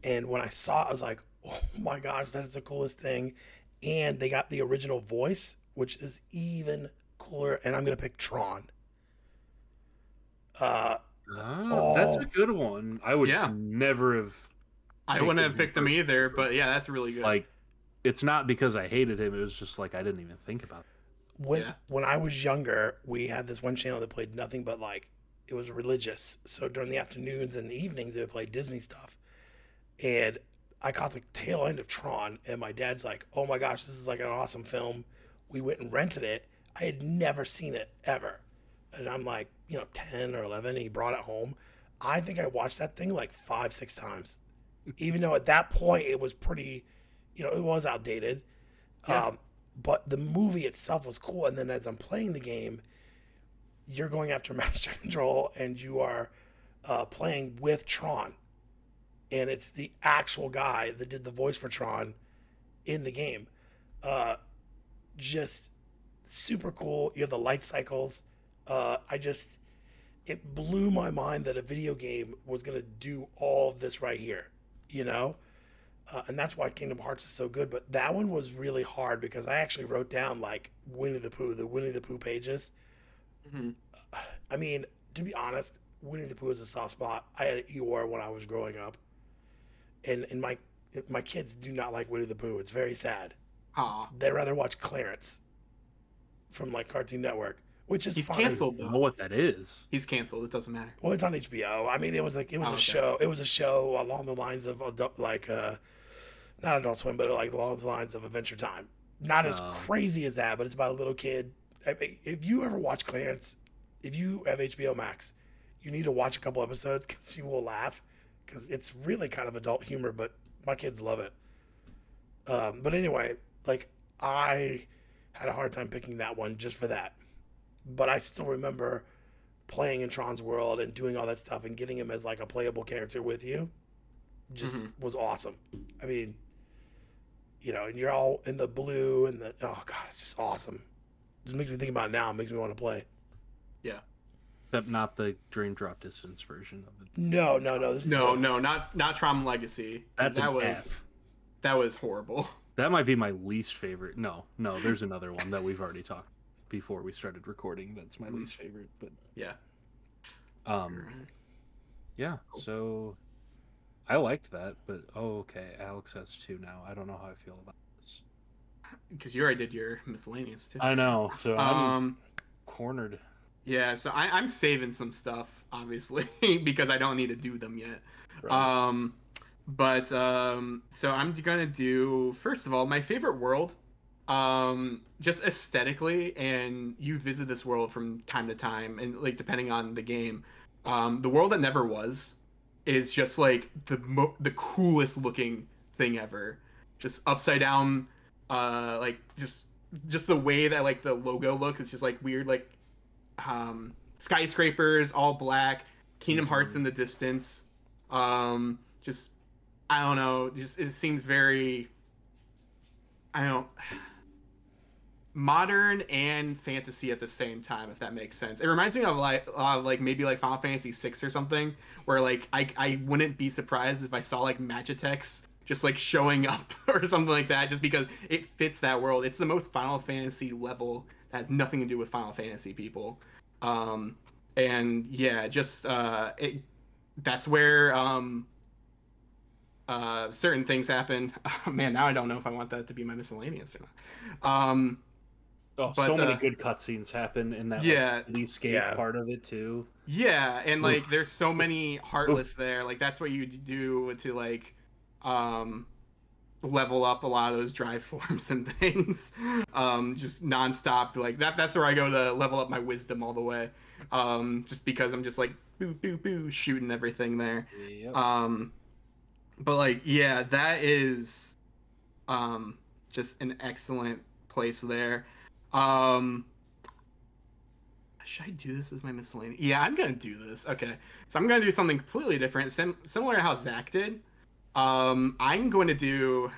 And when I saw it, I was like, [LAUGHS] oh my gosh, that is the coolest thing. And they got the original voice, which is even cooler. And I'm going to pick Tron. Uh, Ah, that's a Oh. good one. I would Yeah. never have I wouldn't have picked him either, one. but yeah, that's really good. like it's not because I hated him, it was just like I didn't even think about it. when Yeah. when I was younger, we had this one channel that played nothing but like it was religious. So during the afternoons and the evenings, they would play Disney stuff. And I caught the tail end of Tron, and my dad's like, "Oh my gosh, this is like an awesome film." We went and rented it. I had never seen it ever, and I'm like, you know, ten or eleven. And he brought it home. I think I watched that thing like five, six times, [LAUGHS] even though at that point it was pretty, you know, it was outdated. Yeah. Um, but the movie itself was cool. And then as I'm playing the game, you're going after [LAUGHS] Master Control, and you are uh, playing with Tron, and it's the actual guy that did the voice for Tron in the game. Uh, just super cool. You have the light cycles. Uh, I just it blew my mind that a video game was gonna do all of this right here. You know. Uh, and that's why Kingdom Hearts is so good. But that one was really hard because I actually wrote down like Winnie the Pooh, the Winnie the Pooh pages. Mhm. I mean, to be honest, Winnie the Pooh is a soft spot. I had an Eeyore when I was growing up, and and my my kids do not like Winnie the Pooh. It's very sad. Aw. They'd rather watch Clarence from like Cartoon Network, which is He's fine. canceled I know what that is. He's canceled. It doesn't matter. Well, it's on HBO. I mean, it was like it was Oh, a okay. show. It was a show along the lines of adult, like uh, not Adult Swim, but like along the lines of Adventure Time. Not as Oh. crazy as that, but it's about a little kid. I mean, if you ever watch Clarence, if you have HBO Max, you need to watch a couple episodes [LAUGHS] because you will laugh because it's really kind of adult humor, but my kids love it. Um, but anyway, like I had a hard time picking that one just for that, but I still remember playing in Tron's world and doing all that stuff and getting him as like a playable character with you just Mhm. was awesome. I mean, you know, and you're all in the blue and the oh god, it's just awesome. Just makes me think about it now. It makes me want to play. Yeah. Except not the Dream Drop Distance version of it. No, no, no. This is No, no, not not Tron Legacy. That's that was F. that was horrible. [LAUGHS] That might be my least favorite. No, no, there's another one that we've already talked before we started recording. That's my least favorite. But Yeah. um, yeah. So I liked that, but oh, okay. Alex has two now. I don't know how I feel about this. Because you already did your miscellaneous too. I know. So I'm Um. cornered. Yeah. So I, I'm saving some stuff, obviously, [LAUGHS] because I don't need to do them yet. Right. Um, but um, so I'm gonna do first of all my favorite world, um, just aesthetically, and you visit this world from time to time, and like depending on the game, um, the world that never was is just like the mo- the coolest looking thing ever, just upside down, uh, like just just the way that like the logo looks is just like weird like um skyscrapers all black kingdom Mhm. hearts in the distance um just i don't know just it seems very i don't modern and fantasy at the same time if that makes sense it reminds me of like uh, like maybe like final fantasy 6 or something where like i i wouldn't be surprised if i saw like Magitek just like showing up [LAUGHS] or something like that just because it fits that world it's the most final fantasy level that has nothing to do with final fantasy people um and yeah just uh it that's where um uh certain things happen [LAUGHS] man now i don't know if i want that to be my miscellaneous or not um oh, but, so many uh, good cutscenes happen in that yeah. like, cityscape Yeah. part of it too. yeah and like Oof. there's so many heartless there like that's what you do to like um level up a lot of those drive forms [LAUGHS] and things um just nonstop like that that's where i go to level up my wisdom all the way um just because i'm just like boo boo boo shooting everything there. Yep. um but like yeah that is um just an excellent place there. Um should i do this as my miscellaneous? Yeah i'm gonna do this. Okay. So i'm gonna do something completely different sim- similar to how zach did um i'm going to do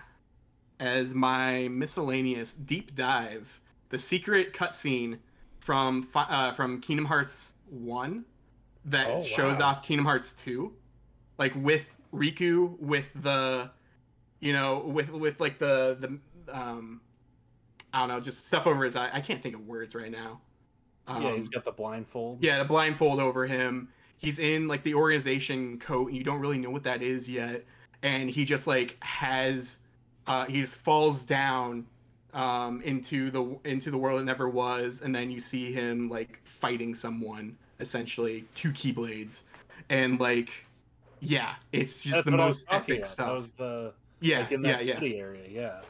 as my miscellaneous deep dive the secret cutscene from uh, from kingdom hearts 1 that Oh, shows off kingdom hearts 2 like with Riku with the you know with with like the the um I don't know just stuff over his eye. I can't think of words right now. Um, yeah, he's got the blindfold. yeah, the blindfold over him. He's in like the organization coat, and you don't really know what that is yet. And he just like has, uh, he just falls down, um, into the into the world that never was, and then you see him like fighting someone, essentially two keyblades, and like, yeah, it's just That's the what I was most epic about. stuff. That was the yeah, like in yeah, that yeah. city area. Yeah.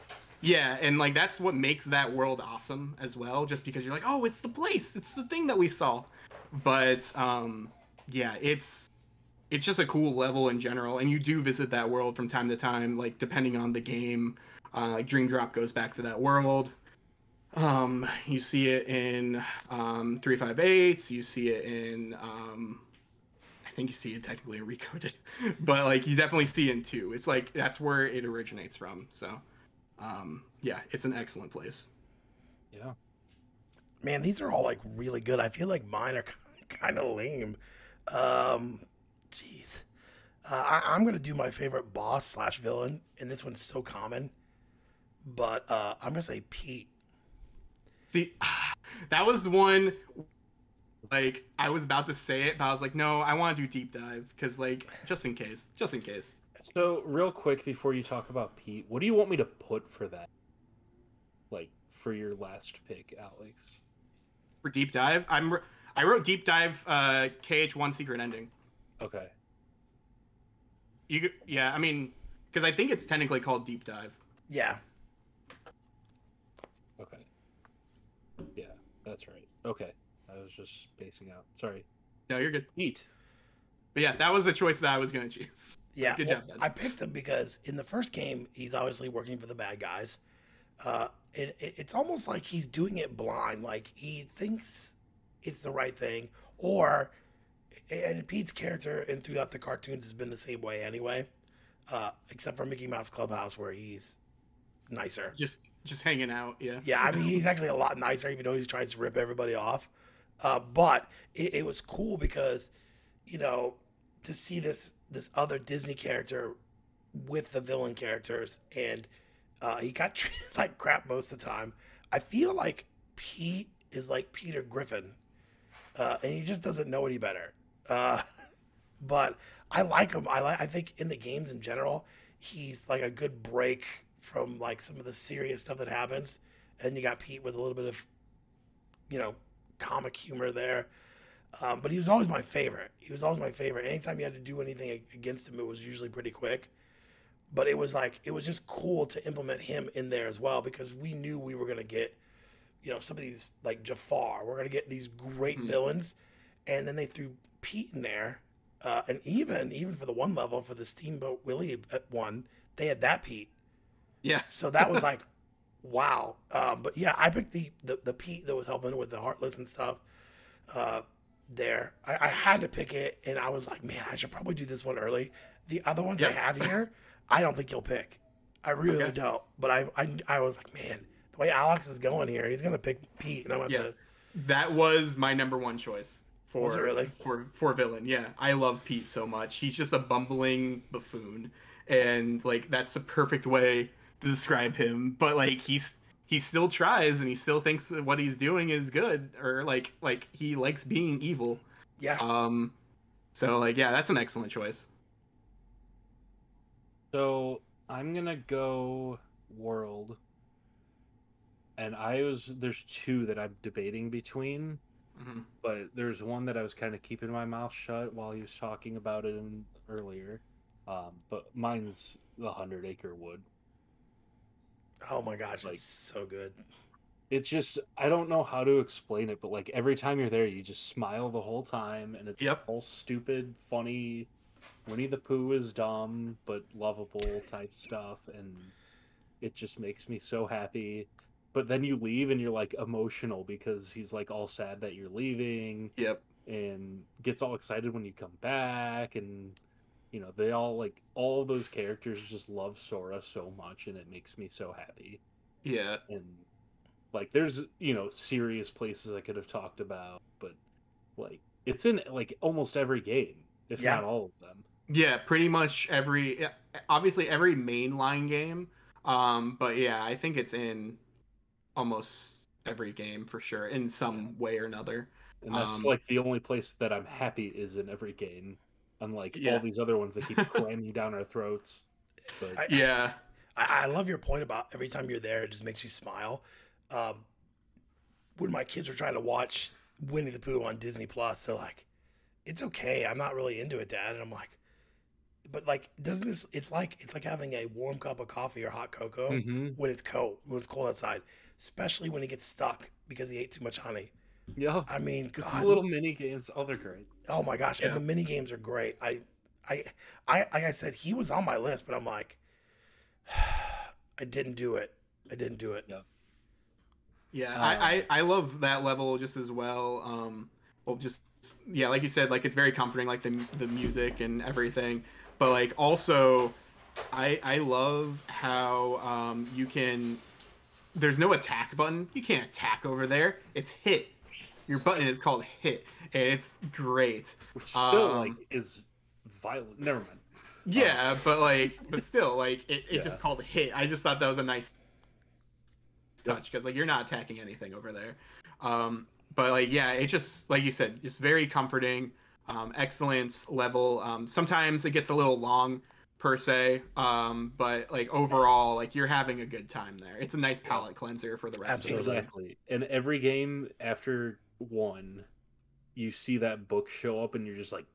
Yeah, and like that's what makes that world awesome as well, just because you're like, oh, it's the place, it's the thing that we saw. But um yeah, it's it's just a cool level in general, and you do visit that world from time to time, like depending on the game. Uh, like Dream Drop goes back to that world. Um, you see it in um, 358, you see it in um, I think you see it technically in Re:coded, [LAUGHS] but like you definitely see it in two. It's like that's where it originates from. So, um, yeah, it's an excellent place. Yeah. Man, these are all like really good. I feel like mine are [LAUGHS] kind of lame. Um, jeez. Uh, I, I'm gonna do my favorite boss slash villain, and this one's so common. But uh, I'm gonna say Pete. See, [SIGHS] that was one. Like I was about to say it, but I was like, no, I want to do deep dive because, like, just in case, just in case. So, real quick before you talk about Pete, what do you want me to put for that? Like for your last pick, Alex. For deep dive, I'm I wrote deep dive uh KH1 secret ending. Okay. You could- yeah, I mean, because I think it's technically called deep dive. Yeah, Okay. Yeah, that's right. Okay. I was just spacing out. Sorry. No, you're good. Pete. But yeah, that was a choice that I was gonna choose. yeah. Good well, job, Ben. I picked him because in the first game he's obviously working for the bad guys. Uh, it, it, it's almost like he's doing it blind. Like he thinks it's the right thing, or and Pete's character and throughout the cartoons has been the same way anyway, uh, except for Mickey Mouse Clubhouse where he's nicer. Just just hanging out. Yeah. Yeah, I mean he's actually a lot nicer, even though he tries to rip everybody off. Uh, but it, it was cool because, you know, to see this this other Disney character with the villain characters, and uh, he got [LAUGHS] treated like crap most of the time. I feel like Pete is like Peter Griffin, uh, and he just doesn't know any better. Uh, [LAUGHS] but I like him. I like. I think in the games in general, he's like a good break from like some of the serious stuff that happens. And you got Pete with a little bit of, you know, comic humor there. Um, but he was always my favorite. He was always my favorite. Anytime you had to do anything against him, it was usually pretty quick. But it was like it was just cool to implement him in there as well because we knew we were gonna get, you know, some of these like Jafar. We're gonna get these great Mhm. villains, and then they threw Pete in there, uh, and even even for the one level for the Steamboat Willie uh, one, they had that Pete. Yeah. So that was like, [LAUGHS] wow. Um, but yeah, I picked the, the the Pete that was helping with the Heartless and stuff. Uh, there, I, I had to pick it, and I was like, man, I should probably do this one early. The other ones I have here, I don't think you'll pick. I really Okay. don't. But I, I I was like, man, the way Alex is going here, he's gonna pick Pete, and I'm gonna Yeah. to. That was my number one choice for Was it really? for for villain. Yeah, I love Pete so much. He's just a bumbling buffoon, and like that's the perfect way to describe him. But like he's he still tries and he still thinks that what he's doing is good or like like he likes being evil. Yeah, Um, so like yeah, that's an excellent choice. So I'm gonna go world. And I was there's two that I'm debating between, Mhm. but there's one that I was kind of keeping my mouth shut while he was talking about it in, earlier. Um, but mine's the Hundred Acre Wood. oh my gosh, like- it's so good. It's just I don't know how to explain it, but like every time you're there, you just smile the whole time, and it's Yep. all stupid, funny. Winnie the Pooh is dumb but lovable type stuff, and it just makes me so happy. But then you leave and you're like emotional because he's like all sad that you're leaving, Yep. and gets all excited when you come back, and you know they all like all those characters just love Sora so much, and it makes me so happy Yeah. and like there's you know serious places i could have talked about but like it's in like almost every game if Yeah. not all of them Yeah, pretty much every obviously every mainline game. Um, but yeah, I think it's in almost every game for sure in some way or another. and that's Um, like the only place that i'm happy is in every game unlike Yeah. all these other ones that keep [LAUGHS] cramming down our throats but I- Yeah. I, I love your point about every time you're there, it just makes you smile. Um, when my kids were trying to watch Winnie the Pooh on Disney Plus, they're like, "It's okay, I'm not really into it, Dad." And I'm like, "But like, doesn't this? It's like it's like having a warm cup of coffee or hot cocoa Mhm. when it's cold, when it's cold outside, especially when he gets stuck because he ate too much honey. yeah I mean, God. the little mini games oh they're great Oh my gosh! Yeah. And the mini games are great. I, I, I, like I said, he was on my list, but I'm like, [SIGHS] I didn't do it. I didn't do it. Yeah. Yeah, Um, I, I I love that level just as well. Um, well, just yeah, like you said, like it's very comforting, like the the music and everything. But like also, I I love how um, you can. There's no attack button. You can't attack over there. It's hit. Your button is called hit, and it's great. Which still Um, like is violent. Never mind. Yeah, but like, but still, like it, it's Yeah. just called hit. I just thought that was a nice touch because like you're not attacking anything over there. Um, but like, yeah, it's just like you said, it's very comforting. Um, excellent level. Um, sometimes it gets a little long per se, um, but like overall, like you're having a good time there. It's a nice palate cleanser for the rest of Absolutely. it. Exactly. And every game after one, you see that book show up, and you're just like,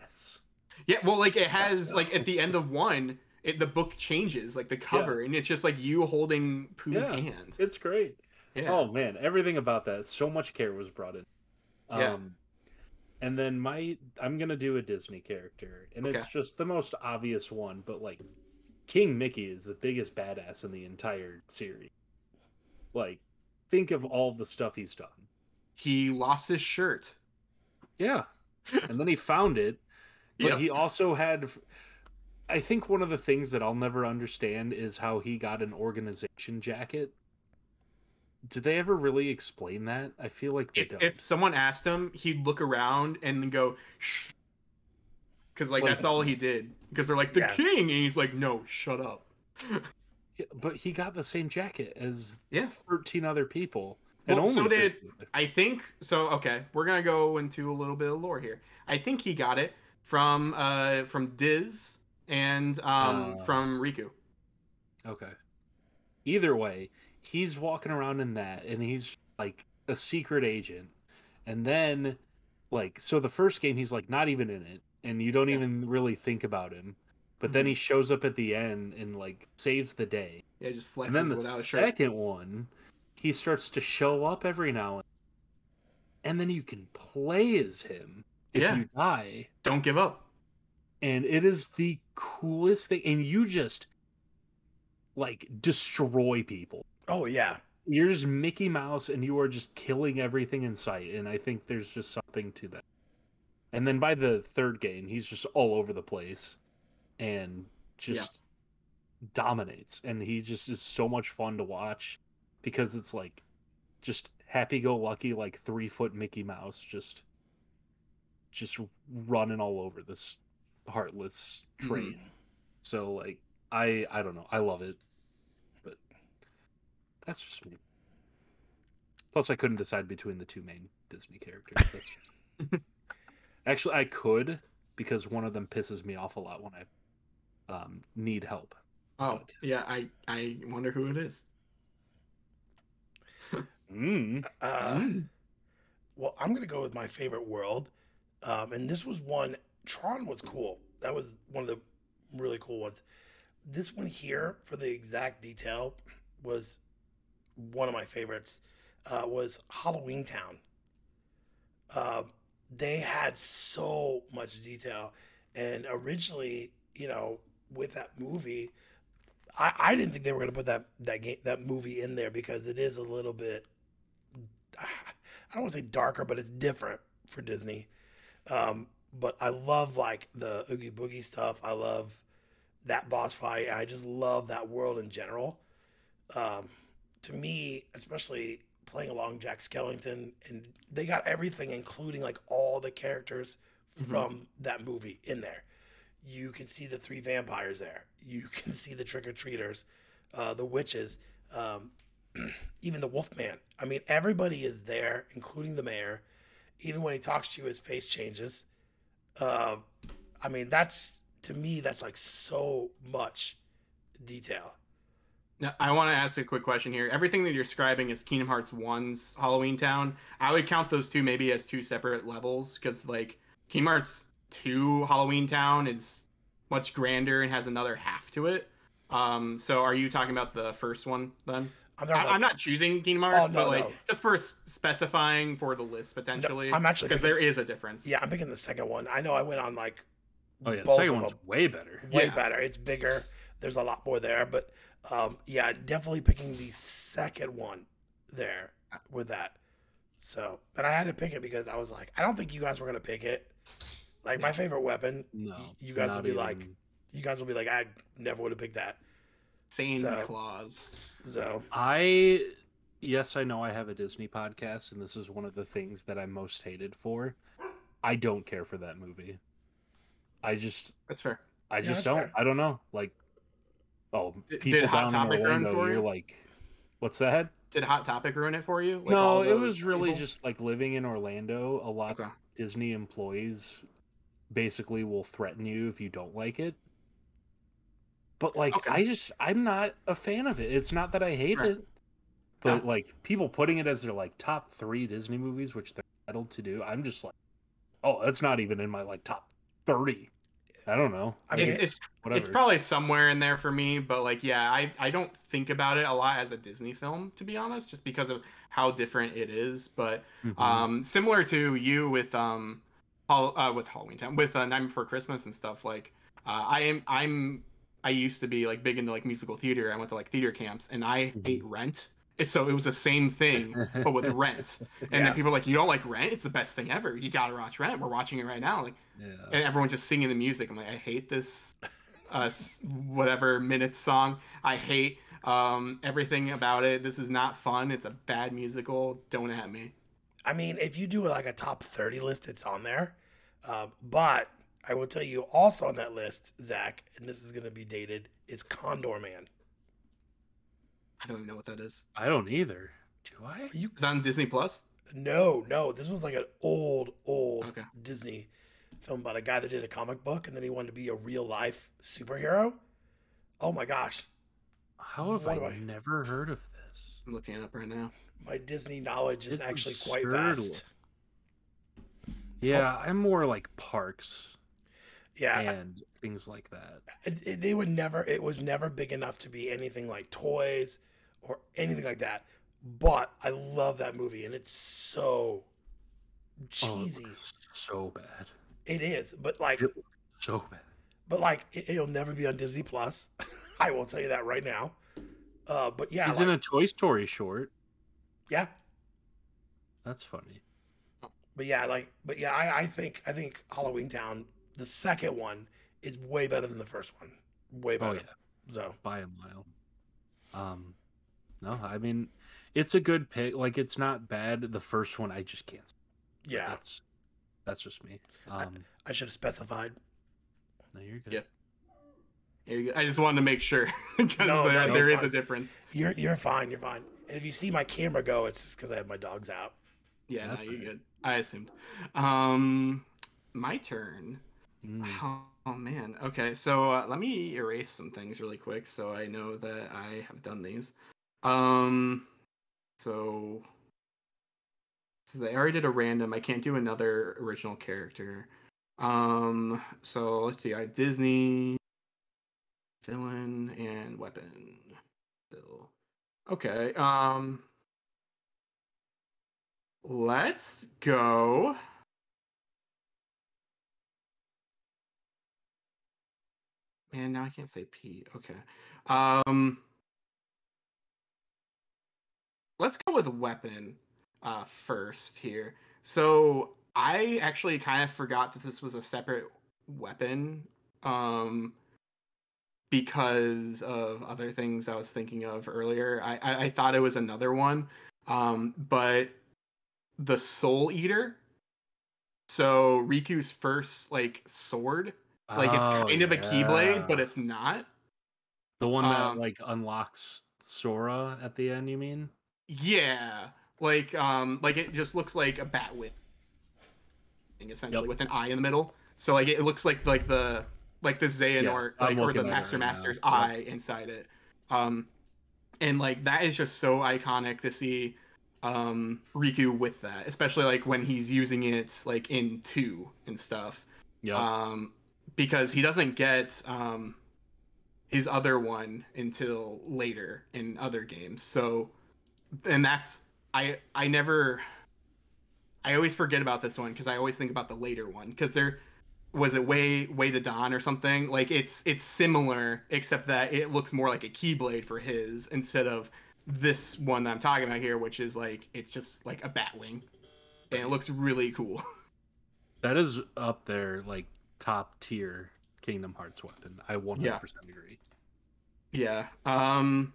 yes. Yeah, well, like it has That's like at the end of one, it, the book changes, like the cover, and it's just like you holding Pooh's Yeah. hand. It's great. Yeah. Oh man, everything about that. So much care was brought in. Yeah. Um and then my I'm gonna do a Disney character. And it's just the most obvious one, but like King Mickey is the biggest badass in the entire series. Like, think of all the stuff he's done. He lost his shirt. Yeah. [LAUGHS] and then he found it. But Yeah. he also had I think one of the things that I'll never understand is how he got an organization jacket. Did they ever really explain that? I feel like they if, don't. if someone asked him, he'd look around and then go, shh. Because, like, Like- that's all he [LAUGHS] did. Because they're like, the Yeah. king. And he's like, no, shut up. Yeah, but he got the same jacket as Yeah. 13 other people. Well, and so did- I think, so, okay, we're going to go into a little bit of lore here. I think he got it from uh from Diz and um Uh. from Riku. Okay. Either way, he's walking around in that and he's like a secret agent. And then like so the first game he's like not even in it and you don't Yeah. even really think about him. But then Mhm. he shows up at the end and like saves the day. Yeah, just And flexes then the without a shirt. second one, he starts to show up every now and then. and then you can play as him if Yeah. you die. Don't give up. and it is the coolest thing and you just like destroy people Oh yeah. you're just mickey mouse and you are just killing everything in sight and i think there's just something to that. And then by the third game he's just all over the place and just dominates. And he just is so much fun to watch because it's like just happy-go-lucky like three foot mickey mouse just just running all over this heartless mm-hmm. train. So like i i don't know. I love it that's just me plus i couldn't decide between the two main disney characters that's just... [LAUGHS] actually i could because one of them pisses me off a lot when i um, need help Oh, But- yeah, I I wonder who it is. mm. Uh, Mm. Well, I'm gonna go with my favorite world, um, and this was one. Tron was cool. That was one of the really cool ones. This one here, for the exact detail, was one of my favorites. Uh, was Halloween Town. Uh, they had so much detail, and originally, you know, with that movie, I, I didn't think they were gonna put that that game that movie in there because it is a little bit [SIGHS] I don't want to say darker, but it's different for Disney. Um, but I love like the Oogie Boogie stuff. I love that boss fight. And I just love that world in general. Um, to me, especially playing along Jack Skellington, and they got everything, including like all the characters Mhm. from that movie in there. You can see the three vampires there. You [LAUGHS] can see the trick or treaters, uh, the witches. Um, [CLEARS THROAT] even the Wolfman. I mean, everybody is there, including the mayor. Even when he talks to you, his face changes. Uh, I mean, that's to me, that's like so much detail. Now, I want to ask a quick question here. Everything that you're describing is Kingdom Hearts 1's Halloween Town. I would count those two maybe as two separate levels because, like, Kingdom Hearts 2 Halloween Town is much grander and has another half to it. Um, so are you talking about the first one then? I'm, I, talking I'm not choosing Kingdom Hearts, Oh, no, but like no. just for specifying for the list about- potentially, I'm actually because picking- there is a difference. Yeah, I'm picking the second one. I know I went on like oh yeah the second of one's way better way Yeah. better. It's bigger. There's a lot more there, but um, yeah, definitely picking the second one there with that. So, and I had to pick it because I was like, I don't think you guys were gonna pick it. Like my favorite weapon, No, you guys will be like, you guys will be like, I never would have picked that. Sane So- claws. So, I yes, I know I have a Disney podcast, and this is one of the things that I'm most hated for. I don't care for that movie. I just, That's fair. I Yeah, just that's don't. fair. I don't know. Like, oh, Did- people did Hot down in Topic run Orlando, for you're like, what's that? Did Hot Topic ruin it for you? Like no, it was really people? just like living in Orlando. A lot Okay. of Disney employees basically will threaten you if you don't like it. But like, Okay. I just I'm not a fan of it. It's not that I hate Right. it, but like people putting it as their like top three Disney movies, which they're entitled to do. I'm just like, oh, that's not even in my like top thirty. I don't know. I mean, It's- whatever. It's probably somewhere in there for me, but like, yeah, I, I don't think about it a lot as a Disney film, to be honest, just because of how different it is. But Mhm. um, similar to you with um, Hall, uh, with Halloween Town, with uh, Night Before Christmas and stuff. Like, uh, I am, I'm, I used to be like big into like musical theater. I went to like theater camps, and I Mhm. ate Rent. So it was the same thing, but with Rent. [LAUGHS] And Yeah. then people are like, you don't like Rent? It's the best thing ever. You gotta watch Rent. We're watching it right now. Like yeah. and everyone just singing the music. I'm like, I hate this, uh, whatever minutes song. I hate um everything about it. This is not fun. It's a bad musical. Don't at me. I mean, if you do like a top 30 list, it's on there. Um, but I will tell you also on that list, Zach, and this is going to be dated, is Condorman. I don't even know what that is. I don't either. Do I? You Is that on Disney Plus? No, no, this was like an old, old Okay. Disney film about a guy that did a comic book and then he wanted to be a real life superhero. Oh my gosh, How have What I, I- never heard of this? I'm looking it up right now. my Disney knowledge is It's actually quite vast. Yeah, I'm more like parks Yeah, and things like that. it, it- they would never. It was never big enough to be anything like toys or anything like that. But I love that movie, and it's so Oh, cheesy. looks so bad. it is, but like, so bad. but like, it, it'll never be on Disney Plus. [LAUGHS] I will tell you that right now. Uh, but yeah, He's like, in a Toy Story short. yeah, That's funny. But yeah, like, but yeah, I, I think I think Halloween Town, the second one, is way better than the first one. Way better. Oh yeah, So by a mile. Um, no, I mean, it's a good pick. Like, it's not bad. The first one, I just can't. yeah, that's that's just me. Um, I should have specified. no, you're good. Yeah. Here you go. I just wanted to make sure [LAUGHS] because No, there, no, there you're a difference. You're you're fine. You're fine. And if you see my camera go, it's just because I have my dogs out. Yeah, no, you're right. good. I assumed. Um, my turn. Mm. Oh, oh, man. Okay, so uh, let me erase some things really quick so I know that I have done these. Um, so, so they already did a random. I can't do another original character. Um, so let's see. I Disney, villain, and weapon. Still, okay. Um, let's go. Man, now I can't say P. Okay. Um Let's go with weapon uh first here. So, I actually kind of forgot that this was a separate weapon um because of other things I was thinking of earlier. I I, I thought it was another one. Um but the Soul Eater so Riku's first like sword like it's Oh, kind of a keyblade, but it's not. the one that um, like unlocks Sora at the end. You mean? Yeah, like um, like it just looks like a bat whip, essentially Yep. with an eye in the middle. So like it looks like like the like the Xehanort I'm like or the Master right now. Master's Yep. eye inside it. Um, and like that is just so iconic to see um Riku with that, especially like when he's using it like in two and stuff. Yeah. um, because he doesn't get um, his other one until later in other games. So, and that's I I never I always forget about this one because I always think about the later one because there was it way way to dawn or something like it's it's similar except that it looks more like a keyblade for his instead of this one that I'm talking about here which is like it's just like a bat wing and it looks really cool. [LAUGHS] That is up there, like top tier Kingdom Hearts weapon. I 100% agree. Yeah. Um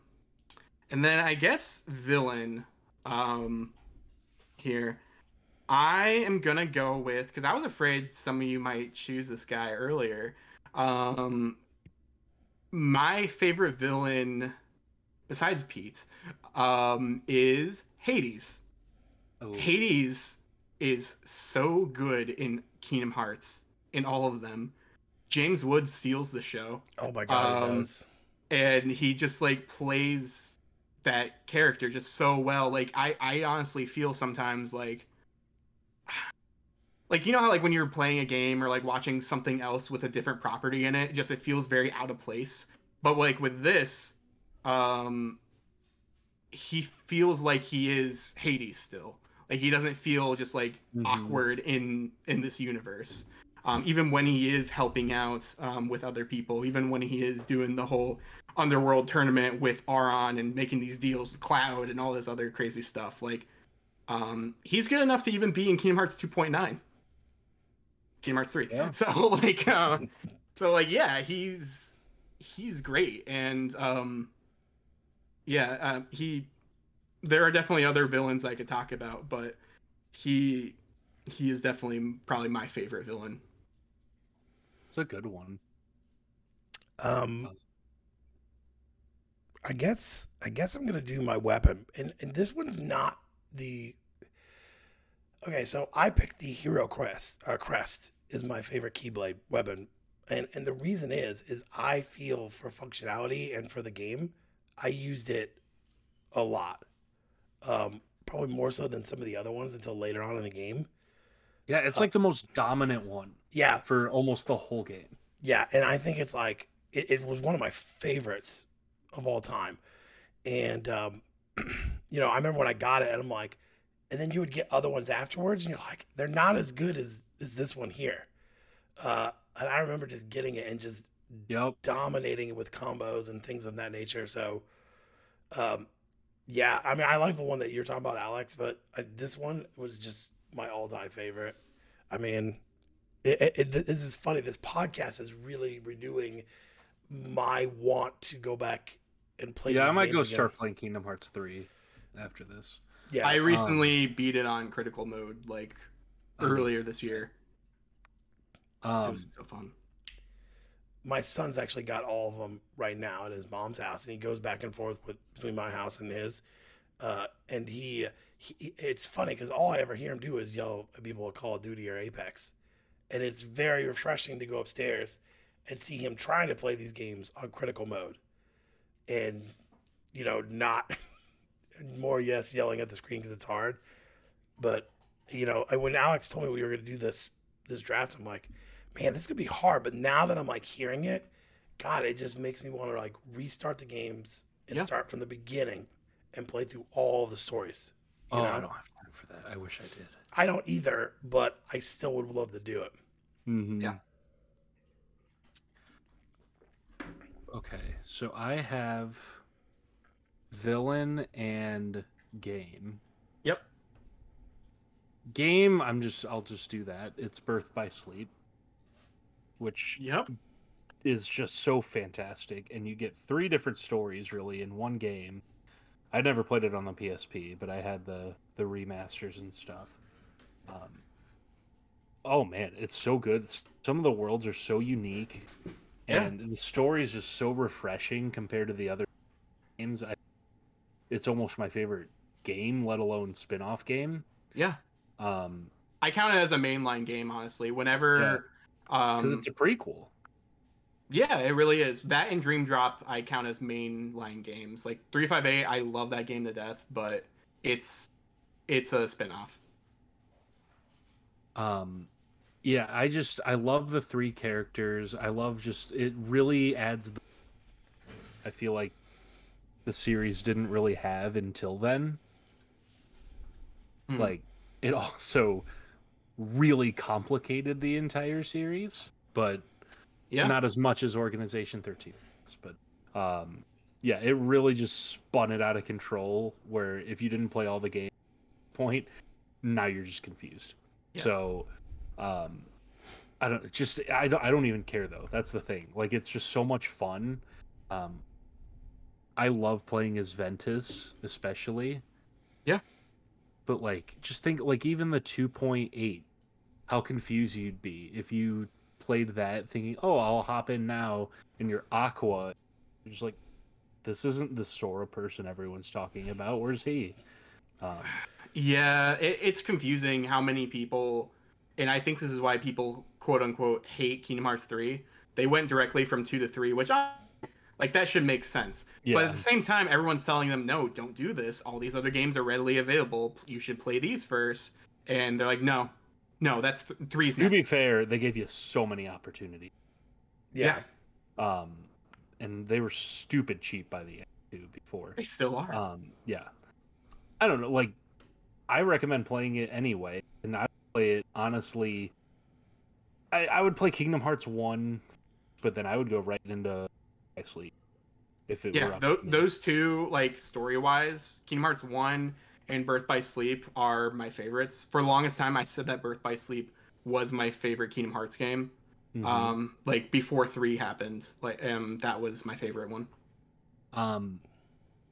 and then I guess villain um here. I am going to go with cuz I was afraid some of you might choose this guy earlier. Um my favorite villain besides Pete um is Hades. Oh, Hades is so good in Kingdom Hearts in all of them. James Woods steals the show Oh my god, Um, does. and he just like plays that character just so well. Like I I honestly feel sometimes like [SIGHS] like you know how like when you're playing a game or like watching something else with a different property in it, just it feels very out of place. But like with this, um he feels like he is Hades still. Like he doesn't feel just like Mhm. awkward in in this universe. Um, even when he is helping out um, with other people, even when he is doing the whole underworld tournament with Auron and making these deals with Cloud and all this other crazy stuff, like um, he's good enough to even be in Kingdom Hearts 2.9, Kingdom Hearts 3. Yeah. [LAUGHS] So like, uh, so like, yeah, he's he's great, and um, yeah, uh, he. There are definitely other villains I could talk about, but he he is definitely probably my favorite villain. it's a good one. Um, I guess I guess I'm gonna do my weapon, and and this one's not the. Okay, so I picked the hero crest. Uh, crest is my favorite keyblade weapon, and and the reason is is I feel for functionality and for the game, I used it a lot, um, probably more so than some of the other ones until later on in the game. Yeah, it's Uh, like the most dominant one Yeah, for almost the whole game. Yeah, and I think it's like it, it was one of my favorites of all time. And um, [CLEARS THROAT] you know, I remember when I got it and I'm like, and then you would get other ones afterwards, and you're like, they're not as good as, as this one here. Uh, and I remember just getting it and just Yep. dominating it with combos and things of that nature. So, um, yeah, I mean, I like the one that you're talking about, Alex, but uh, this one was just my all-time favorite. I mean, it, it, it, this is funny. This podcast is really renewing my want to go back and play. Yeah, I might games go again. start playing Kingdom Hearts 3 after this. Yeah, I recently beat it on critical mode like earlier this year. it Um, was so fun. my son's actually got all of them right now at his mom's house, and he goes back and forth with between my house and his. Uh, and he, he, it's funny because all I ever hear him do is yell at people at Call of Duty or Apex, and it's very refreshing to go upstairs and see him trying to play these games on critical mode, and you know not [LAUGHS] more yes yelling at the screen because it's hard, but you know I- when Alex told me we were going to do this this draft, I'm like man, this could be hard. But now that I'm like hearing it, God, it just makes me want to like restart the games and Yeah. start from the beginning and play through all the stories. You oh, know? I don't have time for that. I wish I did. I don't either, but I still would love to do it. Mm-hmm. Yeah. Okay, so I have villain and game. Yep. Game, I'm just I'll just do that. It's Birth by Sleep, which Yep. is just so fantastic and you get three different stories really in one game. I never played it on the PSP, but I had the the remasters and stuff. Um, oh man, it's so good. It's- some of the worlds are so unique, Yeah. and the story is just so refreshing compared to the other games. I, it's almost my favorite game, let alone spin-off game. Yeah. Um, I count it as a mainline game, honestly. Whenever, because um, it's a prequel. yeah, it really is. That and Dream Drop, I count as mainline games. Like three five eight, I love that game to death, but it's it's a spinoff. um yeah i just i love the three characters i love just it really adds the, i feel like the series didn't really have until then Hmm. like it [LAUGHS] also really complicated the entire series but Yeah. not as much as organization 13 but um yeah it really just spun it out of control where if you didn't play all the game point now you're just confused. Yeah. So, um, I don't just I don't I don't even care though. That's the thing. Like it's just so much fun. Um, I love playing as Ventus, especially. Yeah. But like, just think like even the two point eight, how confused you'd be if you played that thinking, oh, I'll hop in now, and you're Aqua. You're just like, this isn't the Sora person everyone's talking about. Where's he? Um, Yeah, it, it's confusing how many people, and I think this is why people quote unquote hate Kingdom Hearts 3. They went directly from 2 to 3, which I like that should make sense. Yeah. But at the same time, everyone's telling them, no, don't do this. All these other games are readily available. You should play these first. And they're like, no, no, that's th- three's to be fair, they gave you so many opportunities. Yeah. Um, and they were stupid cheap by the end too. Before, They still are. um, yeah, I don't know. Like, I recommend playing it anyway, and I would play it honestly. I, I would play Kingdom Hearts one, but then I would go right into my sleep if it were yeah, up tho- those two, like story wise, Kingdom Hearts 1 and Birth by Sleep are my favorites. For the longest time, I said that Birth by Sleep was my favorite Kingdom Hearts game. Mhm. um like before three happened like um that was my favorite one um,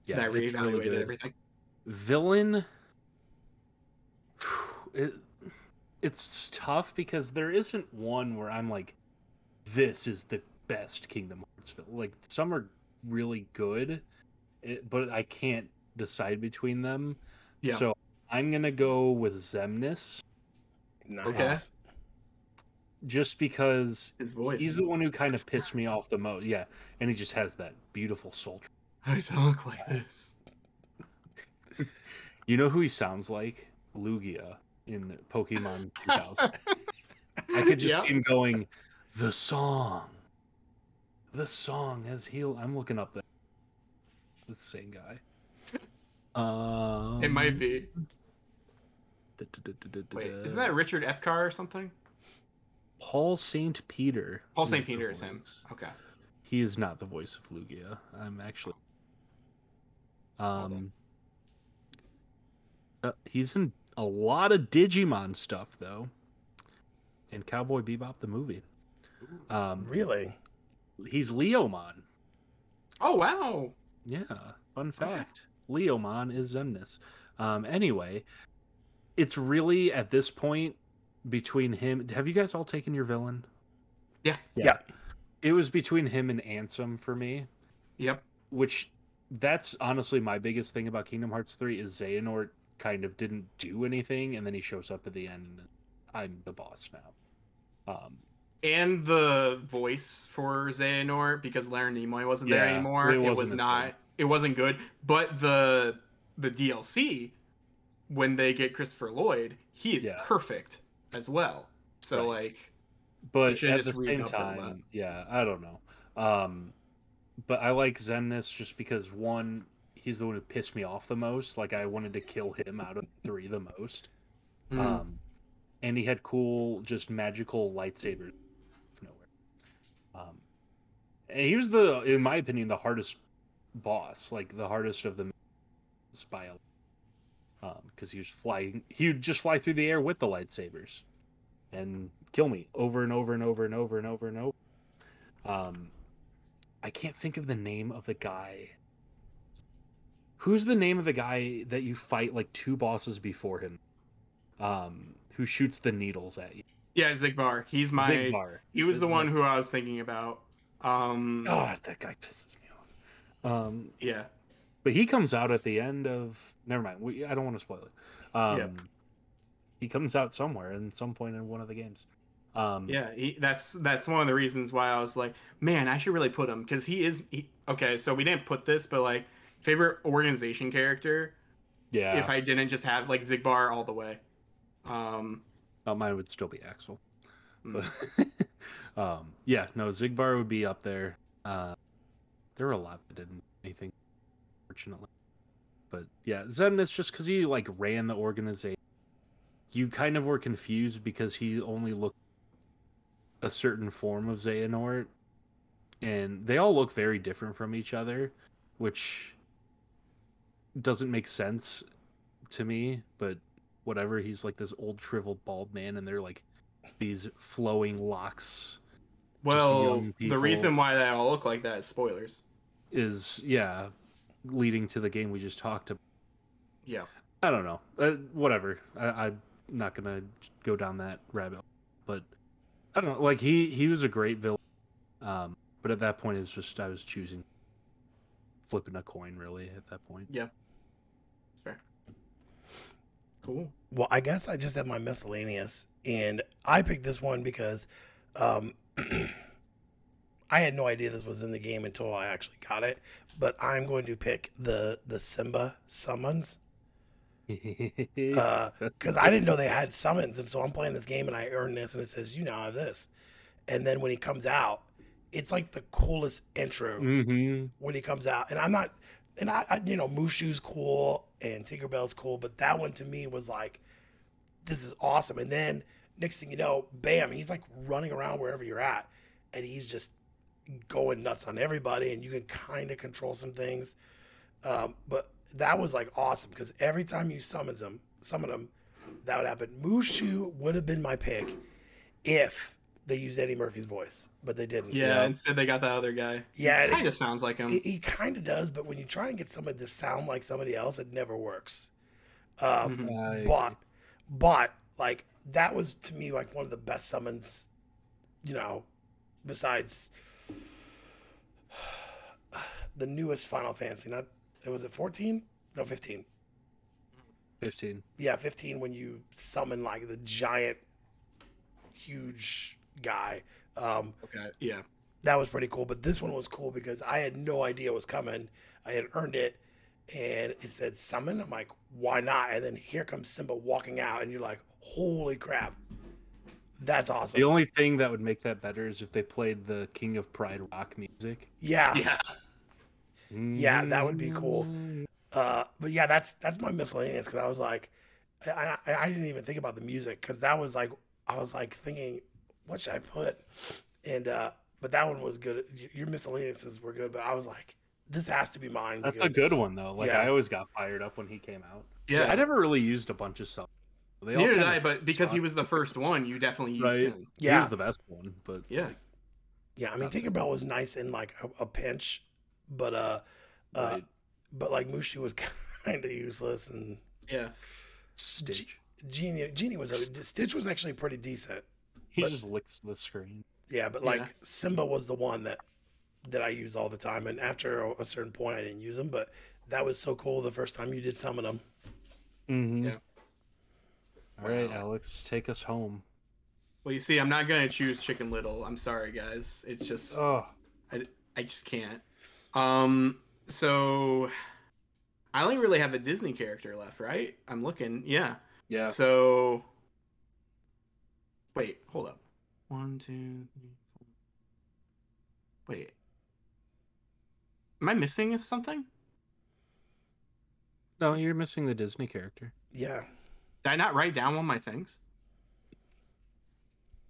yeah, that I really reevaluated good. everything villain [SIGHS] it, it's tough because there isn't one where i'm like this is the best kingdom hearts villain like some are really good it, but i can't decide between them. Yeah. so i'm gonna go with Xemnas Nice. just because his voice. he's the one who kind of pissed me off the most. Yeah and he just has that beautiful soul i talk like this. [LAUGHS] You know who he sounds like? Lugia in pokemon [LAUGHS] 2000 I could just see him going, the song. The song has healed. I'm looking up the, the same guy. Um, it might be da- da- da- wait isn't that richard epcar or something Paul Saint Peter? paul st peter is him okay He is not the voice of Lugia. I'm actually. Um. uh, he's in a lot of Digimon stuff though, and Cowboy Bebop the movie. Um, Really? he's Leomon. oh wow Yeah, fun fact. Leomon is Xemnas. Um, anyway, it's really at this point between him. Have you guys all taken your villain? Yeah. Yeah. It was between him and Ansem for me, yep which that's honestly my biggest thing about Kingdom Hearts 3 is Xehanort kind of didn't do anything and then he shows up at the end and I'm the boss now. Um, and the voice for Xehanort because Larry Nimoy wasn't there anymore. it It, wasn't was not. good. It wasn't good. But the the DLC when they get Christopher Lloyd, he is Yeah. perfect as well. So Right. like, but at the same time, yeah, I don't know. Um, but I like Xemnas just because one, he's the one who pissed me off the most. Like I wanted to kill him out of three the most. hmm, Um, and he had cool, just magical lightsabers nowhere. Um, and he was the, in my opinion, the hardest boss, like the hardest of the by um because he was flying he would just fly through the air with the lightsabers and kill me over and over and over and over and over and over um i can't think of the name of the guy who's the name of the guy that you fight like two bosses before him um who shoots the needles at you yeah, Xigbar. He's my. Xigbar. He was the one who I was thinking about. Um, god that guy pisses me off um yeah, But he comes out at the end of. Never mind. We, I don't want to spoil it. Um, Yeah. He comes out somewhere in some point in one of the games. Um, yeah. He, that's that's one of the reasons why I was like, man, I should really put him because he is. He, okay, so we didn't put this, but like favorite organization character. Yeah. If I didn't just have like Xigbar all the way. Um, Oh, mine would still be Axel. mm. But [LAUGHS] um, yeah, no, Xigbar would be up there. Uh, there were a lot that didn't anything, fortunately. But yeah, Xemnas just because he like ran the organization, you kind of were confused because he only looked a certain form of Xehanort, and they all look very different from each other, which doesn't make sense to me. But whatever. He's like this old shriveled bald man, and they're like these flowing locks. Well, the reason why they all look like that is spoilers. Is yeah, leading to the game we just talked about. Yeah. I don't know. Uh, whatever. I, I'm not gonna go down that rabbit. hole. But I don't know. Like he he was a great villain. Um, but at that point, it's just I was choosing flipping a coin. Really, at that point. Fair. Cool. Well, I guess I just have my miscellaneous, and I picked this one because um, [CLEARS THROAT] I had no idea this was in the game until I actually got it. But I'm going to pick the the Simba summons [LAUGHS] because I didn't know they had summons, and so I'm playing this game and I earn this, and it says you now have this, and then when he comes out, it's like the coolest intro hmm when he comes out. And I'm not, and I, I you know, Mushu's cool and Tinkerbell's cool, but that one to me was like, this is awesome. And then next thing you know, bam, he's like running around wherever you're at, and he's just going nuts on everybody, and you can kind of control some things. Um, but that was like awesome because every time you summons him, summon him, that would happen. Mushu would have been my pick if they used Eddie Murphy's voice, but they didn't. Yeah, instead they got that other guy. Yeah, It it- kind of sounds like him. he, he kind of does, but when you try and get somebody to sound like somebody else, it never works. Um, Mhm. But, but like that was to me like one of the best summons, you know, besides [SIGHS] the newest Final Fantasy. Not was it fourteen? No, fifteen. Fifteen. Yeah, fifteen. When you summon like the giant, huge guy. Um, Okay. Yeah. that was pretty cool. But this one was cool because I had no idea it was coming. I had earned it, and it said summon. I'm like, why not? And then here comes Simba walking out, and you're like, holy crap, that's awesome. The only thing that would make that better is if they played the King of Pride rock music. yeah, Yeah. Yeah, that would be cool. Uh, but yeah, that's that's my miscellaneous because I was like, I, I, I didn't even think about the music because that was like I was like thinking, what should I put? And uh, but that one was good. Your miscellaneouses were good, but I was like, this has to be mine. That's a good one though. Like Yeah. I always got fired up when he came out. Yeah. I never really used a bunch of stuff. They all Neither did I, but because he was the first one, you definitely used Right. him. Yeah, he was the best one. But Yeah. yeah. I mean, Tinkerbell was nice in like a, a pinch, but uh, uh, Right. but like Mushu was [LAUGHS] kind of useless, and Yeah. Stitch. Genie Genie was a, Stitch was actually pretty decent. He but- just licks the screen. Yeah, but like Yeah. Simba was the one that that I use all the time, and after a, a certain point, I didn't use him. But that was so cool the first time you did summon him. Mm-hmm. Yeah. All right, Wow. Alex, take us home. Well, you see, I'm not gonna choose Chicken Little. I'm sorry, guys. It's just Oh, I just can't. Um. So I only really have a Disney character left, right? I'm looking. Yeah. yeah. So wait, hold up. One, two, three, four. Wait. Am I missing something? No, you're missing the Disney character. Yeah, Did I not write down one of my things?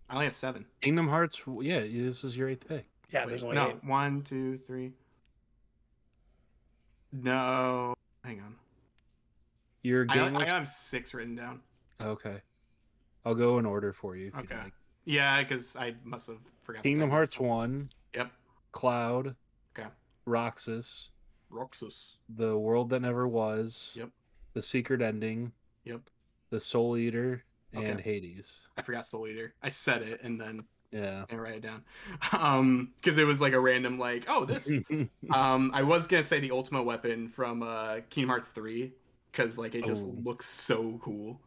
I only have seven. Kingdom Hearts. Yeah, this is your eighth pick. yeah. Wait, there's only no, eight. one, two, three. No, hang on. Your I, game I was have six written down. okay. I'll go in order for you. Okay. like. Yeah, because I must have forgotten. Kingdom. Hearts one, Yep. Cloud, Okay. Roxas, Roxas. The World That Never Was, Yep. The Secret Ending, Yep. The Soul Eater, and Okay. Hades. I forgot Soul Eater. I said it and then Yeah. and write it down. [LAUGHS] Um, because it was like a random like, oh this. [LAUGHS] um, I was gonna say the ultimate weapon from uh Kingdom Hearts three, because like it just Oh. looks so cool.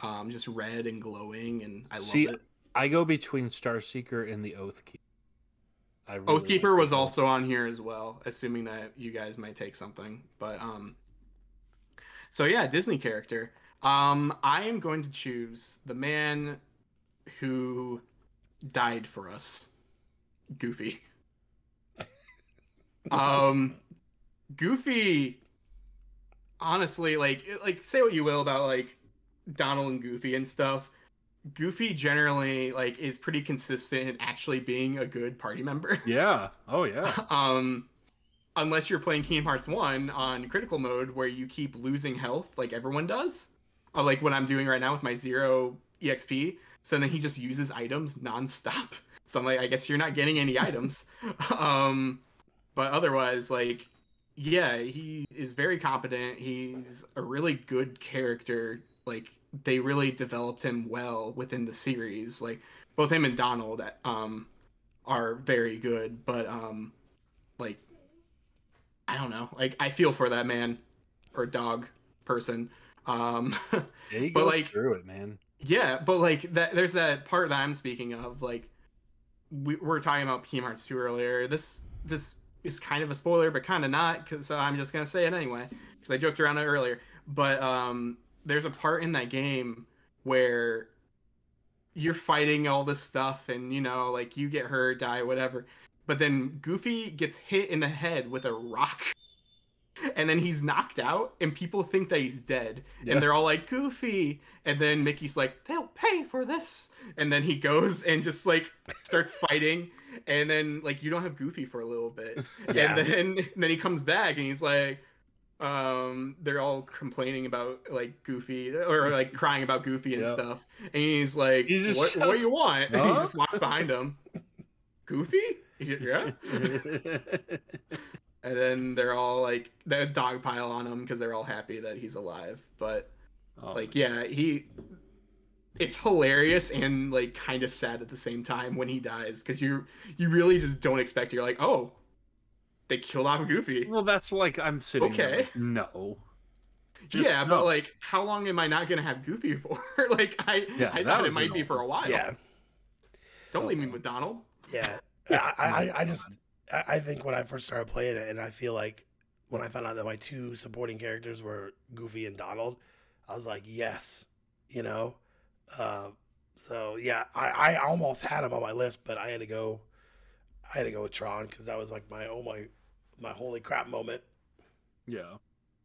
Um, just red and glowing, and I See, love it. I go between Starseeker and the Oath Keeper. I really Oathkeeper like was also on here as well, assuming that you guys might take something. But um so yeah, Disney character. Um I am going to choose the man who died for us. Goofy. [LAUGHS] um Goofy honestly like like say what you will about like Donald and Goofy and stuff. Goofy generally like is pretty consistent in actually being a good party member. [LAUGHS] Yeah. Oh yeah. um unless you're playing Kingdom Hearts 1 on critical mode where you keep losing health like everyone does. uh, like what I'm doing right now with my zero exp. So then he just uses items nonstop. [LAUGHS] So I'm like, I guess you're not getting any items. [LAUGHS] um, but otherwise, like, yeah, he is very competent. He's a really good character. Like, they really developed him well within the series. Like, both him and Donald, um, are very good. But um, like, I don't know. Like, I feel for that man or dog person. Um, [LAUGHS] Yeah, But, like- through it, man. yeah, but like that, there's that part that I'm speaking of. Like, we were talking about Kingdom Hearts 2 earlier. This this is kind of a spoiler, but kind of not. Cause so I'm just gonna say it anyway because I joked around it earlier. But um, there's a part in that game where you're fighting all this stuff, and you know, like you get hurt, die, whatever. But then Goofy gets hit in the head with a rock. [LAUGHS] And then he's knocked out, and people think that he's dead Yeah. and they're all like goofy and then mickey's like they'll pay for this and then he goes and just like starts [LAUGHS] fighting and then like you don't have goofy for a little bit Yeah. and then [LAUGHS] and then he comes back and he's like um they're all complaining about like goofy or like crying about goofy and Yep. stuff. And he's like He just what, what do you want? And he just walks behind him. [LAUGHS] Goofy? He's- yeah. [LAUGHS] And then they're all like they dog pile on him because they're all happy that he's alive. But Oh, like yeah he it's hilarious and like kind of sad at the same time when he dies because you you really just don't expect it. you're like oh they killed off goofy well, that's like I'm sitting. there Okay. like, no. Just yeah no. but like how long am i not gonna have goofy [LAUGHS] for like i Yeah, i thought it was might be for a while Yeah, don't leave me with donald yeah. Yeah, I, I, I just, I I think when I first started playing it, and I feel like when I found out that my two supporting characters were Goofy and Donald, I was like, yes, you know. Uh, so yeah, I, I almost had him on my list, but I had to go, I had to go with Tron because that was like my oh my, my holy crap moment. Yeah.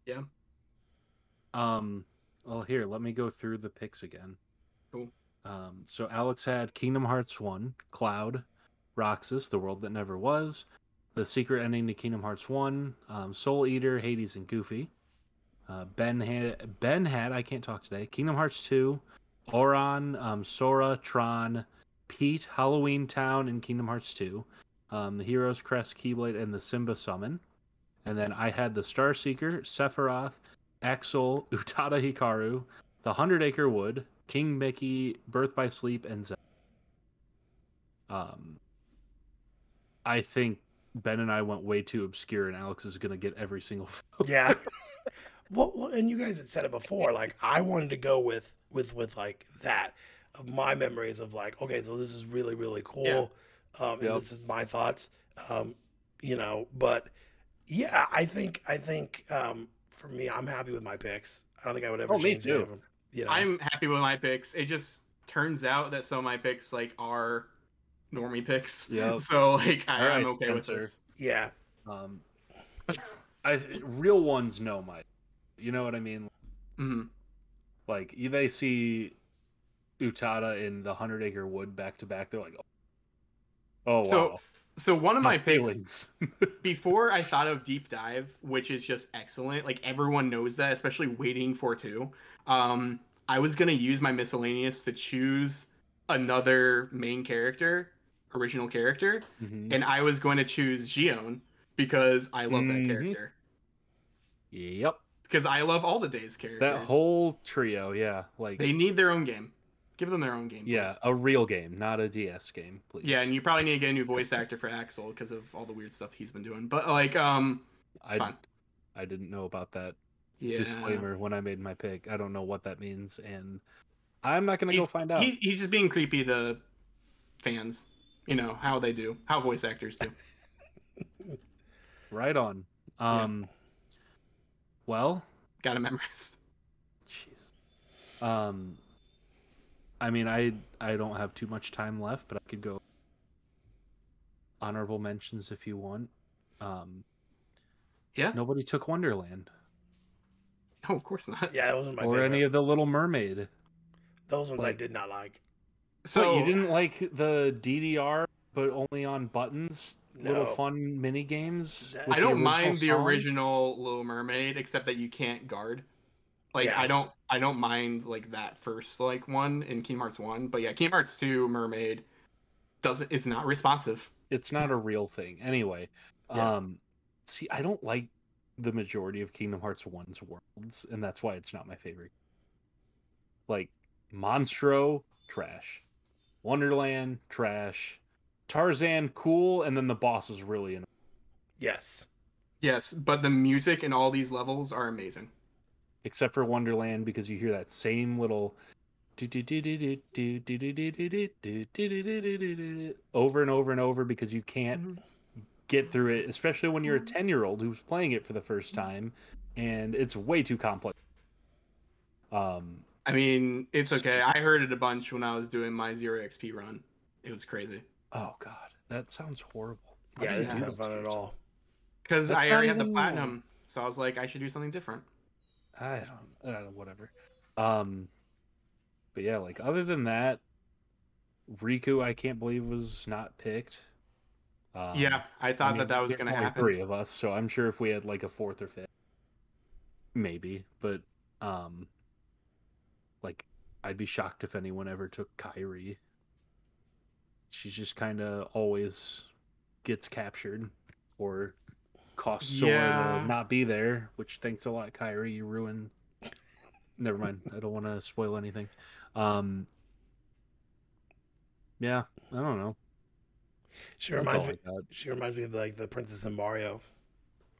Yeah. Um. Well, here, let me go through the picks again. Cool. Um. So Alex had Kingdom Hearts One, Cloud, Roxas, The World That Never Was, The Secret Ending to Kingdom Hearts One, um, Soul Eater, Hades, and Goofy. Uh, ben had Ben had I can't talk today. Kingdom Hearts Two, Auron, um, Sora, Tron, Pete, Halloween Town, and Kingdom Hearts Two. Um, the Heroes Crest, Keyblade, and the Simba Summon. And then I had the Star Seeker, Sephiroth, Axel, [LAUGHS] Utada Hikaru, the Hundred Acre Wood, King Mickey, Birth by Sleep, and Zelda. Um, I think Ben and I went way too obscure, and Alex is gonna get every single. [LAUGHS] vote. Yeah. [LAUGHS] well, well, and you guys had said it before. Like I wanted to go with with with like that of my memories of like, okay, so this is really really cool. Yeah. Um, and Yep. this is my thoughts. Um, you know, but yeah, I think I think um, for me, I'm happy with my picks. I don't think I would ever Oh, me change any too. of them. You know, i'm happy with my picks it just turns out that some of my picks like are normie picks [LAUGHS] Yep. so like I, All right, i'm okay with Spencer. this yeah, Um, I real ones know my, you know what I mean. Mhm. Like you- they see Utada in the Hundred Acre Wood back to back, they're like, oh, oh So, wow. so one of my picks feelings. [LAUGHS] before I thought of deep dive, which is just excellent. Like everyone knows that, especially waiting for two. Um, I was gonna use my miscellaneous to choose another main character, original character, Mhm. and I was going to choose Xion because I love Mhm. that character. Yep, Because I love all the days characters. that whole trio, yeah, like they need their own game. Give them their own game. yeah, please. a real game, not a DS game, please. Yeah, and you probably need to get a new voice actor for Axel because of all the weird stuff he's been doing. But like, um, it's I fine. I didn't know about that Yeah. disclaimer when I made my pick. I don't know what that means, and I'm not gonna go find out. He, he's just being creepy to fans. You know how they do, how voice actors do. [LAUGHS] Right on. Um. Well, Got to memorize. Jeez. Um, I mean, I I don't have too much time left, but I could go honorable mentions if you want. Um, Yeah. nobody took Wonderland Oh, of course not. yeah, that wasn't my or favorite. any of the Little Mermaid. Those ones I did not like. So So you didn't like the DDR, but only on buttons. Little fun mini games. I don't original mind the songs? original Little Mermaid, except that you can't guard. Like Yeah. I don't I don't mind like that first like one in Kingdom Hearts one, but yeah, Kingdom Hearts two Mermaid doesn't it's not responsive. it's not a real thing anyway Yeah. um see i don't like the majority of kingdom hearts 1's worlds and that's why it's not my favorite like monstro trash wonderland trash tarzan cool and then the boss is really annoying. Yes. Yes, but the music in all these levels are amazing. Except for wonderland because you hear that same little over and over and over because you can't mm-hmm. get through it, especially when you're a mm-hmm. 10 year old who's playing it for the first mm-hmm. time and it's way too complex. Um, I mean, it's okay. I heard it a bunch when I was doing my zero XP run. It was crazy oh god, that sounds horrible. Why Yeah, do you it's do not that fun at all. because I already had the platinum, so I was like, I should do something different. I don't, uh, whatever. Um, but yeah, like other than that, Riku, I can't believe was not picked. Um, yeah, I thought mean, that that was gonna happen. Three of us, so I'm sure if we had like a fourth or fifth, maybe. But um, like I'd be shocked if anyone ever took Kairi. She's just kind of always gets captured or costs Sora Yeah. to not be there. Which thanks a lot, Kairi. You ruined. [LAUGHS] Never mind. I don't want to spoil anything. Um. Yeah, I don't know. She That's reminds me. Got. She reminds me of like the princess in Mario,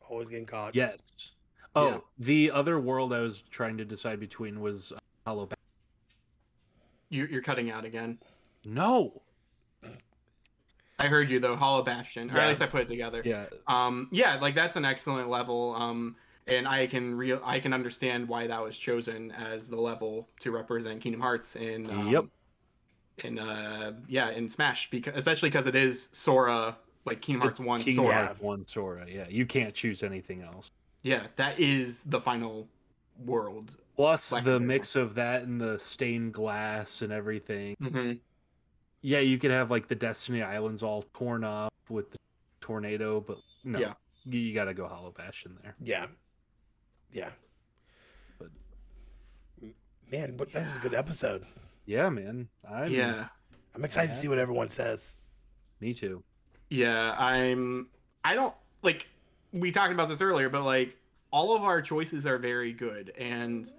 always getting caught. Yes. Oh, Yeah. the other world I was trying to decide between was uh, Hollow. Ba- You, you're cutting out again. no. I heard you though, Hollow Bastion. Or Yeah. at least I put it together. Yeah. Um, yeah, like that's an excellent level. Um, and I can real I can understand why that was chosen as the level to represent Kingdom Hearts in um, Yep. in uh yeah in Smash because especially because it is Sora like Kingdom Hearts one Kingdom Sora. Hearts One Sora. Yeah, you can't choose anything else. Yeah, that is the final world. Plus Black the mix of that and the stained glass and everything. hmm Yeah, you could have like the Destiny Islands all torn up with the tornado, but no, Yeah. you, you got to go Hollow Bastion there. Yeah. Yeah. But- Man, but that was a good episode. Yeah, man. I Yeah, I'm excited to see what everyone says. me too. yeah. I'm. I don't like. We talked about this earlier, but like all of our choices are very good, and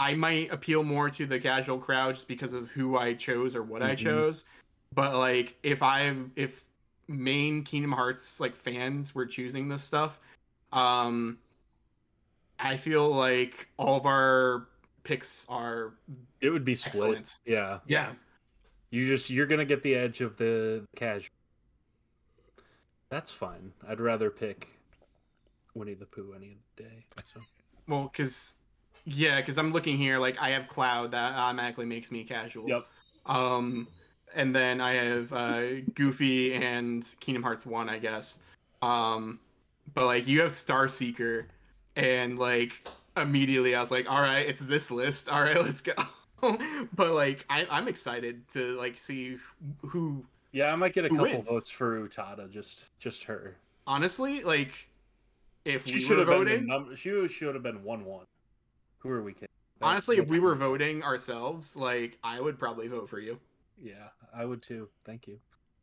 I might appeal more to the casual crowd just because of who I chose or what I Mhm. chose. But like, if I if main Kingdom Hearts like fans were choosing this stuff, um, I feel like all of our picks are It would be split. excellent. Yeah. Yeah. You just you're gonna get the edge of the casual. That's fine. I'd rather pick Winnie the Pooh any day. So Well, because yeah, because I'm looking here. Like I have Cloud that automatically makes me casual. Yep. Um, and then I have uh, Goofy and Kingdom Hearts One, I guess. Um, but like you have Star Seeker, and like immediately I was like, all right, it's this list. All right, [LAUGHS] let's go. [LAUGHS] but like I, I'm excited to like see who. yeah, I might get a couple wins? votes for Utada. Just just her. Honestly, like if She we should have been voting, the number. She should have been one one. Who are we kidding? That- honestly, if we were [LAUGHS] voting ourselves, like I would probably vote for you. yeah, I would too. Thank you.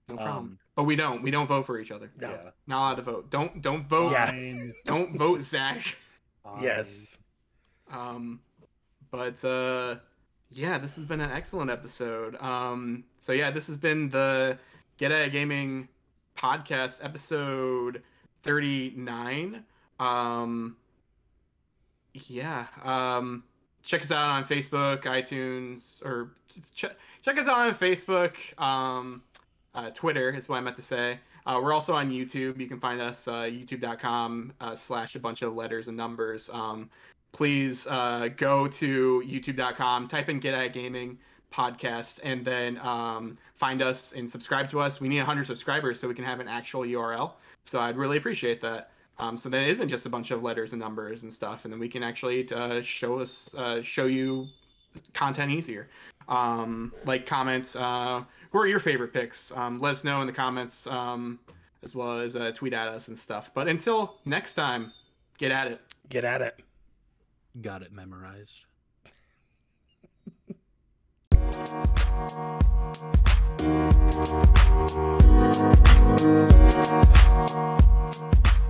No problem. Um, But we don't. We don't vote for each other. No. Yeah. Not allowed to vote. Don't don't vote. Yeah. [LAUGHS] Don't vote, Zach. [LAUGHS] Yes. Um, but uh, yeah, this has been an excellent episode. Um, so yeah, this has been the Get At It Gaming podcast episode thirty nine. Um, yeah. Um, check us out on Facebook, iTunes, or ch- check us out on Facebook. Um, uh, Twitter is what I meant to say. Uh, we're also on YouTube. You can find us uh, youtube.com uh, slash a bunch of letters and numbers. Um, please uh, go to youtube.com, type in Get At Gaming podcast, and then um, find us and subscribe to us. We need 100 subscribers so we can have an actual URL. So I'd really appreciate that. Um, so that isn't just a bunch of letters and numbers and stuff, and then we can actually uh, show us uh, show you content easier. Um, like comments, uh, who are your favorite picks? Um, let us know in the comments um, as well as uh, tweet at us and stuff. But until next time, get at it. Get at it. Got it memorized. [LAUGHS]